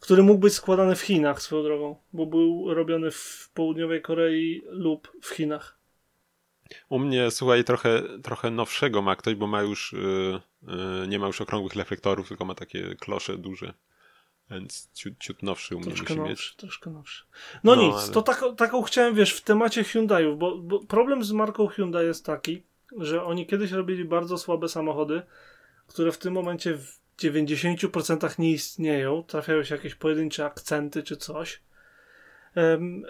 który mógł być składany w Chinach swoją drogą, bo był robiony w południowej Korei lub w Chinach. U mnie, słuchaj, trochę, trochę nowszego ma ktoś, bo ma już, yy, nie ma już okrągłych reflektorów, tylko ma takie klosze duże. Więc ciut, ciut nowszy u mnie troszkę musi nowszy, mieć. Troszkę nowszy. No, no nic, ale... to tak, taką chciałem, wiesz, w temacie Hyundaiów, bo, bo problem z marką Hyundai jest taki, że oni kiedyś robili bardzo słabe samochody, które w tym momencie w 90% nie istnieją, trafiają się jakieś pojedyncze akcenty czy coś. Um,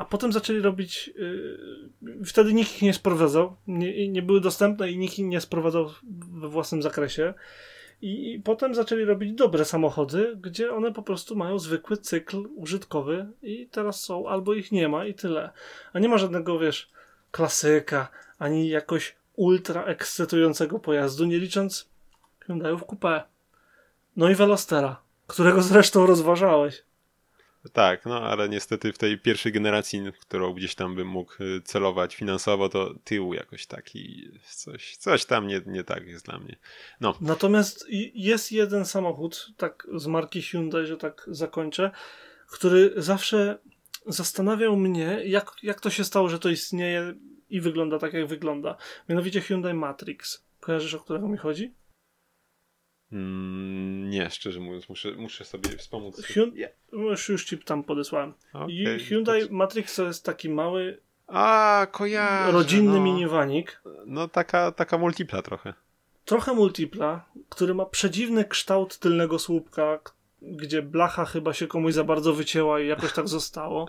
a potem zaczęli robić. Yy, wtedy nikt ich nie sprowadzał, nie, nie były dostępne i nikt ich nie sprowadzał we własnym zakresie. I, I, potem zaczęli robić dobre samochody, gdzie one po prostu mają zwykły cykl użytkowy i teraz są, albo ich nie ma i tyle. A nie ma żadnego, wiesz, klasyka, ani jakoś ultra ekscytującego pojazdu, nie licząc Hyundaiów Coupe. No i Velostera, którego zresztą rozważałeś. Tak, no ale niestety w tej pierwszej generacji, którą gdzieś tam bym mógł y, celować finansowo, to tył jakoś taki, coś, coś tam nie, nie tak jest dla mnie. No. Natomiast jest jeden samochód, tak z marki Hyundai, że tak zakończę, który zawsze zastanawiał mnie, jak, jak to się stało, że to istnieje i wygląda tak, jak wygląda. Mianowicie Hyundai Matrix. Kojarzysz, o którego mi chodzi? Mm, nie, szczerze mówiąc, muszę, muszę sobie wspomóc. Hyundai, już, już ci tam podesłałem. Okay, Hyundai. Matrix to jest taki mały a, kojarzę, rodzinny no. miniwanik. No taka, taka multipla trochę. Trochę multipla, który ma przedziwny kształt tylnego słupka, gdzie blacha chyba się komuś za bardzo wycięła i jakoś tak zostało.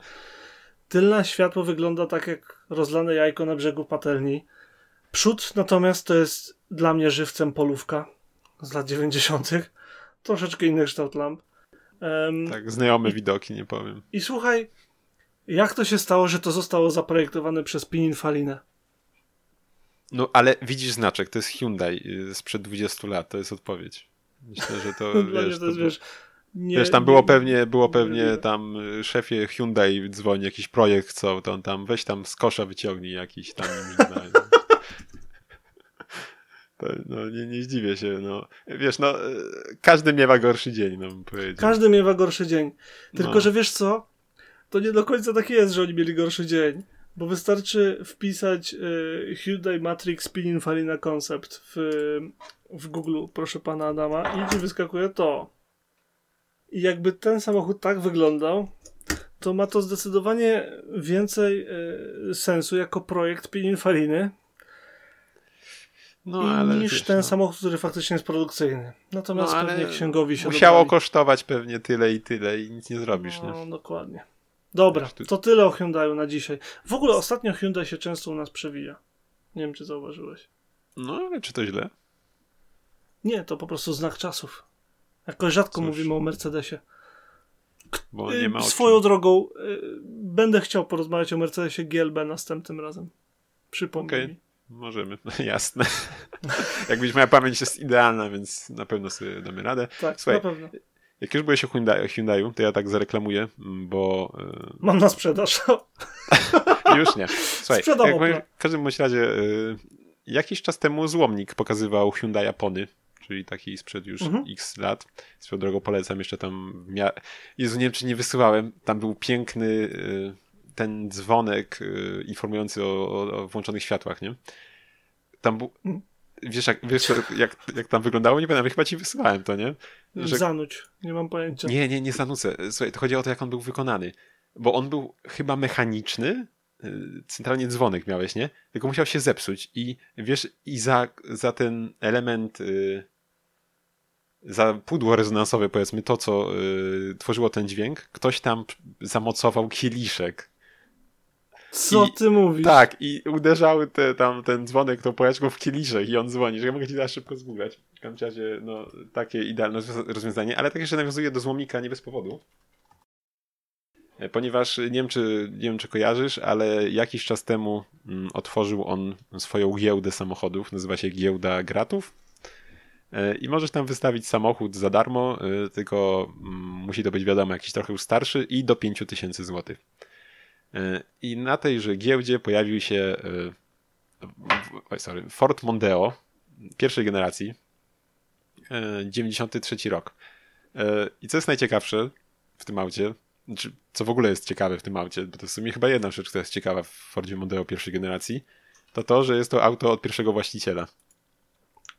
Tylne światło wygląda tak jak rozlane jajko na brzegu patelni. Przód natomiast to jest dla mnie żywcem polówka z lat 90. Troszeczkę inny kształt lamp. Um, tak, znajome widoki, nie powiem. I słuchaj, jak to się stało, że to zostało zaprojektowane przez Pininfalinę? No, ale widzisz znaczek, to jest Hyundai y, sprzed 20 lat, to jest odpowiedź. Myślę, że to, wiesz, to to, wiesz, nie, wiesz, tam było pewnie, było pewnie tam y, szefie Hyundai dzwoni, jakiś projekt chcą, to on tam weź tam z kosza wyciągnij jakiś tam. no, nie, nie zdziwię się, no. Wiesz, no, każdy miewa gorszy dzień, no bym powiedział. Każdy miewa gorszy dzień. Tylko, no. że wiesz co? To nie do końca tak jest, że oni mieli gorszy dzień. Bo wystarczy wpisać y, Hyundai Matrix Pininfarina Concept w, w Google, proszę pana Adama, i ci wyskakuje to. I jakby ten samochód tak wyglądał, to ma to zdecydowanie więcej y, sensu jako projekt Pininfariny no, niż wiesz, ten no. samochód, który faktycznie jest produkcyjny. Natomiast no, pewnie księgowi się Musiało kosztować pewnie tyle i tyle i nic nie zrobisz. No, nie? dokładnie. Dobra, to tyle o Hyundaiu na dzisiaj. W ogóle ostatnio Hyundai się często u nas przewija. Nie wiem, czy zauważyłeś. No, ale czy to źle? Nie, to po prostu znak czasów. Jakoś rzadko Cóż. mówimy o Mercedesie. Bo nie ma Swoją drogą, y, będę chciał porozmawiać o Mercedesie GLB następnym razem. Przypomnij okay. Możemy, jasne. Jakbyś moja pamięć jest idealna, więc na pewno sobie damy radę. Tak, Słuchaj, na pewno. Jak już byłeś o Hyundai, Hyundaiu, to ja tak zareklamuję, bo... Yy... Mam na sprzedaż. już nie. Słuchaj, jak w każdym bądź razie yy, jakiś czas temu Złomnik pokazywał Hyundai Apony czyli taki sprzed już mhm. x lat. Swoją drogą polecam, jeszcze tam mia... Jezu, nie wiem, czy nie wysyłałem, tam był piękny y, ten dzwonek y, informujący o, o, włączonych światłach, nie? Tam był... Mhm. Wiesz, jak, wiesz jak, jak tam wyglądało? Nie pamiętam, chyba ci wysyłałem to, nie? Że... Zanuć, nie mam pojęcia. Nie, nie, nie zanucę. Słuchaj, to chodzi o to, jak on był wykonany. Bo on był chyba mechaniczny, Y, centralnie dzwonek miałeś, nie? Tylko musiał się zepsuć i wiesz, i za, za ten element, y, za pudło rezonansowe, powiedzmy, to co tworzyło ten dźwięk, ktoś tam zamocował kieliszek. Co I, ty mówisz? Tak, i uderzały te, tam ten dzwonek tą pałeczką w kieliszek i on dzwoni, że ja mogę ci teraz szybko zgooglać. W każdym razie, no, takie idealne rozwiązanie, ale tak jeszcze nawiązuje do złomika nie bez powodu. E, ponieważ nie wiem, czy, nie wiem, czy kojarzysz, ale jakiś czas temu mm, otworzył on swoją giełdę samochodów, nazywa się Giełda Gratów. E, I możesz tam wystawić samochód za darmo, e, tylko mm, musi to być wiadomo jakiś trochę już starszy i do 5000 zł. I na tejże giełdzie pojawił się oj, sorry, Ford Mondeo pierwszej generacji, 93 rok. I co jest najciekawsze w tym aucie, znaczy, co w ogóle jest ciekawe w tym aucie, bo to w sumie chyba jedna rzecz, która jest ciekawa w Fordzie Mondeo pierwszej generacji, to to, że jest to auto od pierwszego właściciela.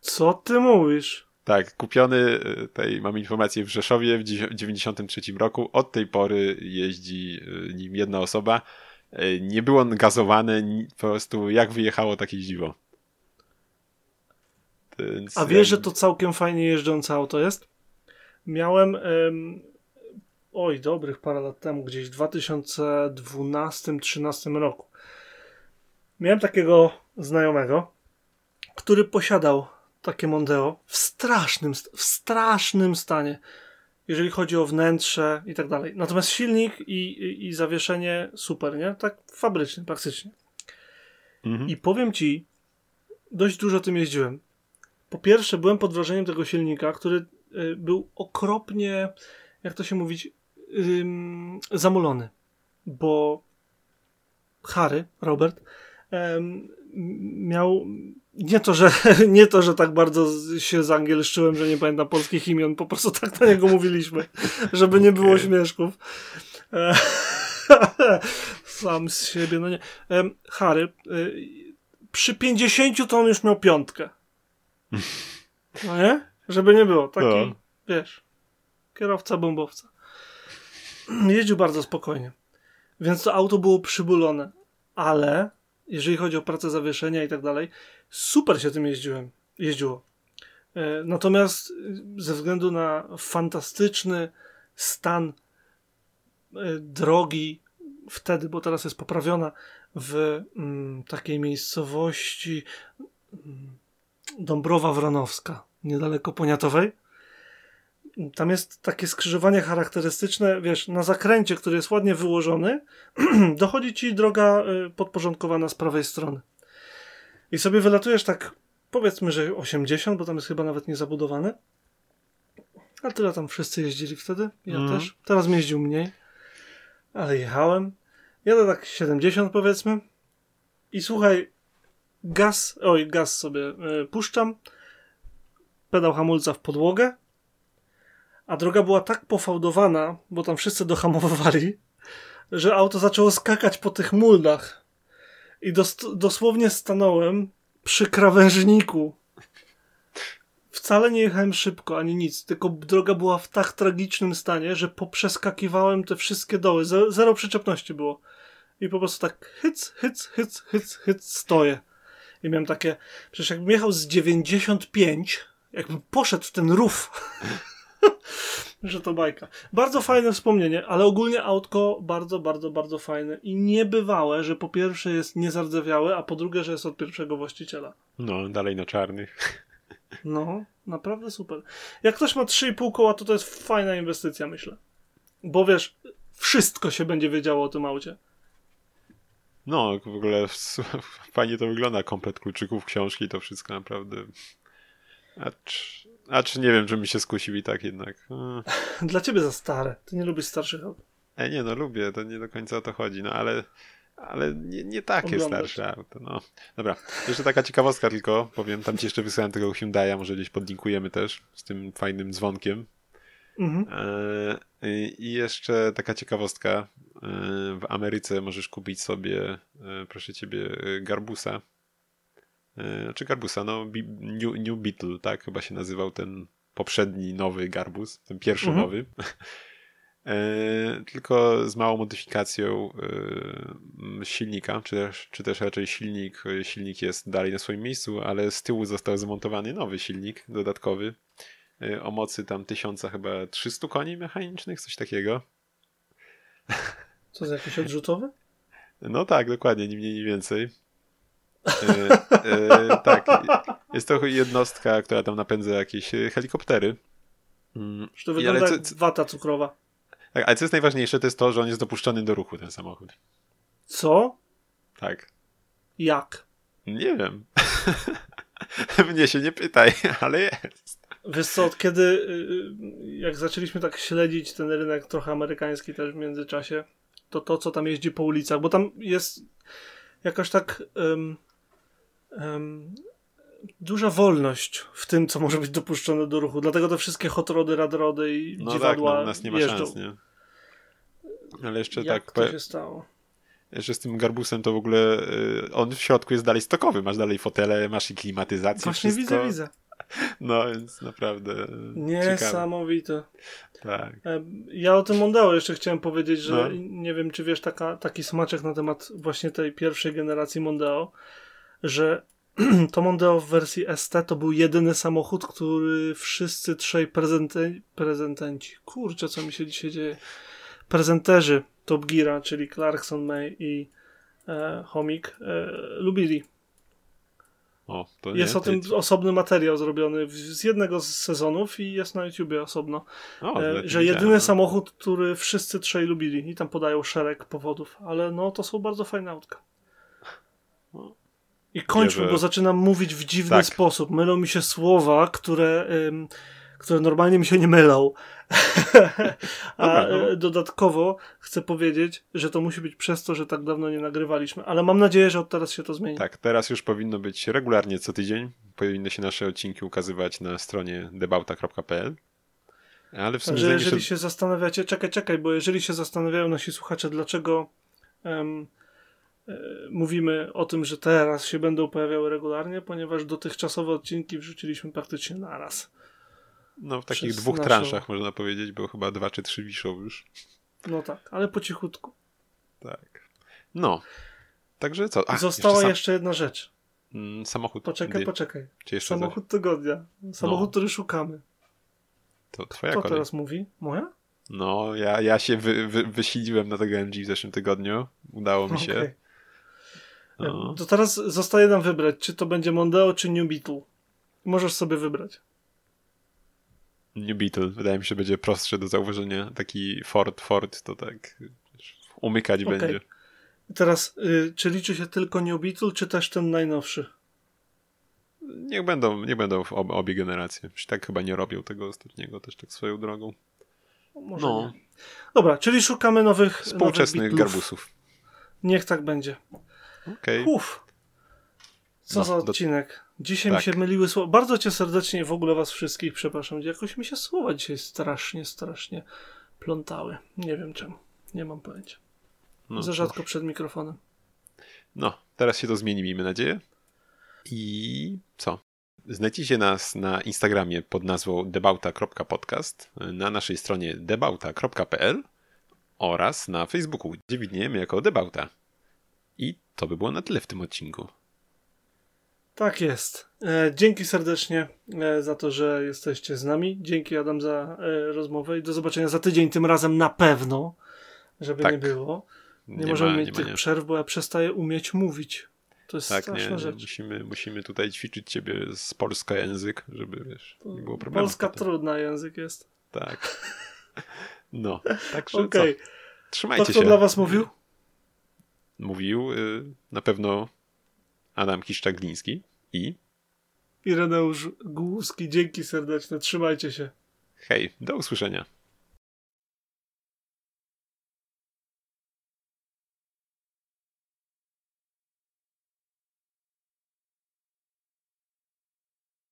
Co ty mówisz? Tak, kupiony, y, tej mam informację w Rzeszowie w 93 roku. Od tej pory jeździ y, nim jedna osoba. Y, nie był on gazowany, po prostu jak wyjechało, takie dziwo. Więc A wiesz, że to całkiem fajnie jeżdżące auto jest? Miałem oj, dobrych parę lat temu, gdzieś w 2012-2013 roku. Miałem takiego znajomego, który posiadał takie Mondeo w strasznym, w strasznym stanie, jeżeli chodzi o wnętrze i tak dalej. Natomiast silnik i, i, i zawieszenie super, nie? Tak fabrycznie, praktycznie. Mhm. I powiem ci, dość dużo tym jeździłem. Po pierwsze, byłem pod wrażeniem tego silnika, który y, był okropnie, jak to się mówić, ym, zamulony, bo Harry, Robert, miał nie to, że, nie to, że tak bardzo się zangielszczyłem, że nie pamiętam polskich imion, po prostu tak na niego mówiliśmy, żeby nie było śmieszków. E, sam z siebie, no nie. Harry, y, przy 50 to on już miał piątkę. No nie? Żeby nie było. Taki, no. wiesz, kierowca bombowca. jeździł bardzo spokojnie. Więc to auto było przybulone. Ale jeżeli chodzi o pracę zawieszenia i tak dalej, super się tym jeździłem, jeździło. E, natomiast e, ze względu na fantastyczny stan e, drogi wtedy, bo teraz jest poprawiona w mm, takiej miejscowości mm, Dąbrowa Wronowska, niedaleko Poniatowej, tam jest takie skrzyżowanie charakterystyczne, wiesz, na zakręcie, który jest ładnie wyłożony, dochodzi ci droga y, podporządkowana z prawej strony. I sobie wylatujesz tak, powiedzmy, że 80, bo tam jest chyba nawet niezabudowany. A tyle tam wszyscy jeździli wtedy, ja mm. też. Teraz jeździł mniej, ale jechałem. Jadę tak 70 powiedzmy i słuchaj, gaz, oj, gaz sobie y, puszczam, pedał hamulca w podłogę, a droga była tak pofałdowana, bo tam wszyscy dohamowywali, że auto zaczęło skakać po tych muldach. I dos dosłownie stanąłem przy krawężniku. Wcale nie jechałem szybko ani nic, tylko droga była w tak tragicznym stanie, że poprzeskakiwałem te wszystkie doły. Zero przyczepności było. I po prostu tak hyc, hyc, hyc, hyc, hyc stoję. I miałem takie, przecież jakbym jechał z 95, jakbym poszedł w ten rów że to bajka. Bardzo fajne wspomnienie, ale ogólnie autko bardzo, bardzo, bardzo fajne i niebywałe, że po pierwsze jest niezardzewiałe, a po drugie, że jest od pierwszego właściciela. No, dalej na czarnych. No, naprawdę super. Jak ktoś ma 3,5 koła, to to jest fajna inwestycja, myślę. Bo wiesz, wszystko się będzie wiedziało o tym aucie. No, w ogóle fajnie to wygląda, komplet kluczyków, książki, to wszystko naprawdę. Acz, a czy nie wiem, czy mi się skusił i tak jednak. Dla ciebie za stare. Ty nie lubisz starszych aut. E, nie, no lubię, to nie do końca o to chodzi, no ale ale nie, nie takie Oglądać. starsze auto. No. Dobra, jeszcze taka ciekawostka tylko, powiem, tam ci jeszcze wysłałem tego Hyundai'a, może gdzieś podlinkujemy też z tym fajnym dzwonkiem. Mhm. E, I jeszcze taka ciekawostka. E, w Ameryce możesz kupić sobie, e, proszę ciebie, Garbusa. Znaczy Garbusa, no New, New Beetle, tak chyba się nazywał ten poprzedni nowy Garbus, ten pierwszy mhm. nowy. tylko z małą modyfikacją silnika, czy też, czy też raczej silnik, silnik jest dalej na swoim miejscu, ale z tyłu został zamontowany nowy silnik dodatkowy, Y, o mocy tam tysiąca chyba 300 koni mechanicznych, coś takiego. Co, za jakiś odrzutowy? No tak, dokładnie, ni mniej, ni więcej. E, e, tak, jest to jednostka, która tam napędza jakieś helikoptery. Mm, to wygląda jak co, wata cukrowa. Tak, ale co jest najważniejsze, to jest to, że on jest dopuszczony do ruchu, ten samochód. Co? Tak. Jak? Nie wiem. Mnie się nie pytaj, ale jest. Wiesz co, od kiedy y, y, jak zaczęliśmy tak śledzić ten rynek trochę amerykański też w międzyczasie, to to, co tam jeździ po ulicach, bo tam jest jakoś tak um, um, duża wolność w tym, co może być dopuszczone do ruchu. Dlatego te wszystkie hot rody, rad rody i no dziwadła tak, no, u nas nie ma jeżdżą. szans, nie? Ale jeszcze jak tak... to się stało? Jeszcze z tym garbusem to w ogóle y, on w środku jest dalej stokowy. Masz dalej fotele, masz i klimatyzację. Właśnie wszystko. widzę, widzę. No więc naprawdę. Niesamowite. Tak. Ja o tym Mondeo jeszcze chciałem powiedzieć, że no. nie wiem, czy wiesz taka, taki smaczek na temat właśnie tej pierwszej generacji Mondeo, że to Mondeo w wersji ST to był jedyny samochód, który wszyscy trzej prezente, prezentenci, kurczę, co mi się dzisiaj dzieje, prezenterzy Top Geara, czyli Clarkson, May i e, Homik, e, lubili. O, jest o tym osobny materiał zrobiony z jednego z sezonów i jest na YouTubie osobno. O, e, że jedyny no. samochód, który wszyscy trzej lubili i tam podają szereg powodów, ale no to są bardzo fajne autka. I kończmy, bo zaczynam mówić w dziwny tak. sposób. Mylą mi się słowa, które które normalnie mi się nie mylą. A no. dodatkowo chcę powiedzieć, że to musi być przez to, że tak dawno nie nagrywaliśmy, ale mam nadzieję, że od teraz się to zmieni. Tak, teraz już powinno być regularnie co tydzień. Powinny się nasze odcinki ukazywać na stronie debauta.pl. Ale w sumie Także jeżeli się... się zastanawiacie, czekaj, czekaj, bo jeżeli się zastanawiają nasi słuchacze, dlaczego um, mówimy o tym, że teraz się będą pojawiały regularnie, ponieważ dotychczasowe odcinki wrzuciliśmy praktycznie naraz. No w takich dwóch naszą... transzach można powiedzieć, bo chyba dwa czy trzy wiszą już. No tak, ale po cichutku. Tak. No. Także co? Ach, Została jeszcze, sam... jeszcze, jedna rzecz. Mm, samochód. Poczekaj, poczekaj. Samochód tygodnia. Samochód, no. który szukamy. To twoja Kto kolej. teraz mówi? Moja? No, ja, ja się wy, wy, wysiliłem na tego MG w zeszłym tygodniu. Udało mi się. Okay. No. To teraz zostaje nam wybrać, czy to będzie Mondeo, czy New Beetle. Możesz sobie wybrać. New Beetle. Wydaje mi się, będzie prostsze do zauważenia. Taki Ford, Ford to tak umykać okay. będzie. Teraz, y, czy liczy się tylko New Beetle, czy też ten najnowszy? Niech będą, niech będą ob, obie generacje. Tak chyba nie robią tego ostatniego też tak swoją drogą. Może no. Nie. Dobra, czyli szukamy nowych Współczesnych nowych garbusów. Niech tak będzie. Okej. Okay. Co no, za odcinek. Dzisiaj tak. mi się myliły słowa. Bardzo cię serdecznie w ogóle was wszystkich przepraszam. Jakoś mi się słowa dzisiaj strasznie, strasznie plątały. Nie wiem czemu. Nie mam pojęcia. No, Za rzadko przed mikrofonem. No, teraz się to zmieni, miejmy nadzieję. I co? Znajdziecie nas na Instagramie pod nazwą debauta.podcast, na naszej stronie debauta.pl oraz na Facebooku, gdzie widniejemy jako Debauta. I to by było na tyle w tym odcinku. Tak jest. E, dzięki serdecznie e, za to, że jesteście z nami. Dzięki Adam za e, rozmowę i do zobaczenia za tydzień, tym razem na pewno, żeby tak. nie było. Nie, nie możemy ma, mieć nie tych ma, przerw, bo ja przestaję umieć mówić. To jest tak, straszna nie, rzecz. Musimy, musimy tutaj ćwiczyć ciebie z polska język, żeby wiesz, nie było problemu. Polska trudna język jest. Tak. No, także okay. co? Trzymajcie to, się. Kto dla was mówił? Mówił y, na pewno Adam Kiszczak-Gliński i Ireneusz Głuski. Dzięki serdeczne. Trzymajcie się. Hej, do usłyszenia.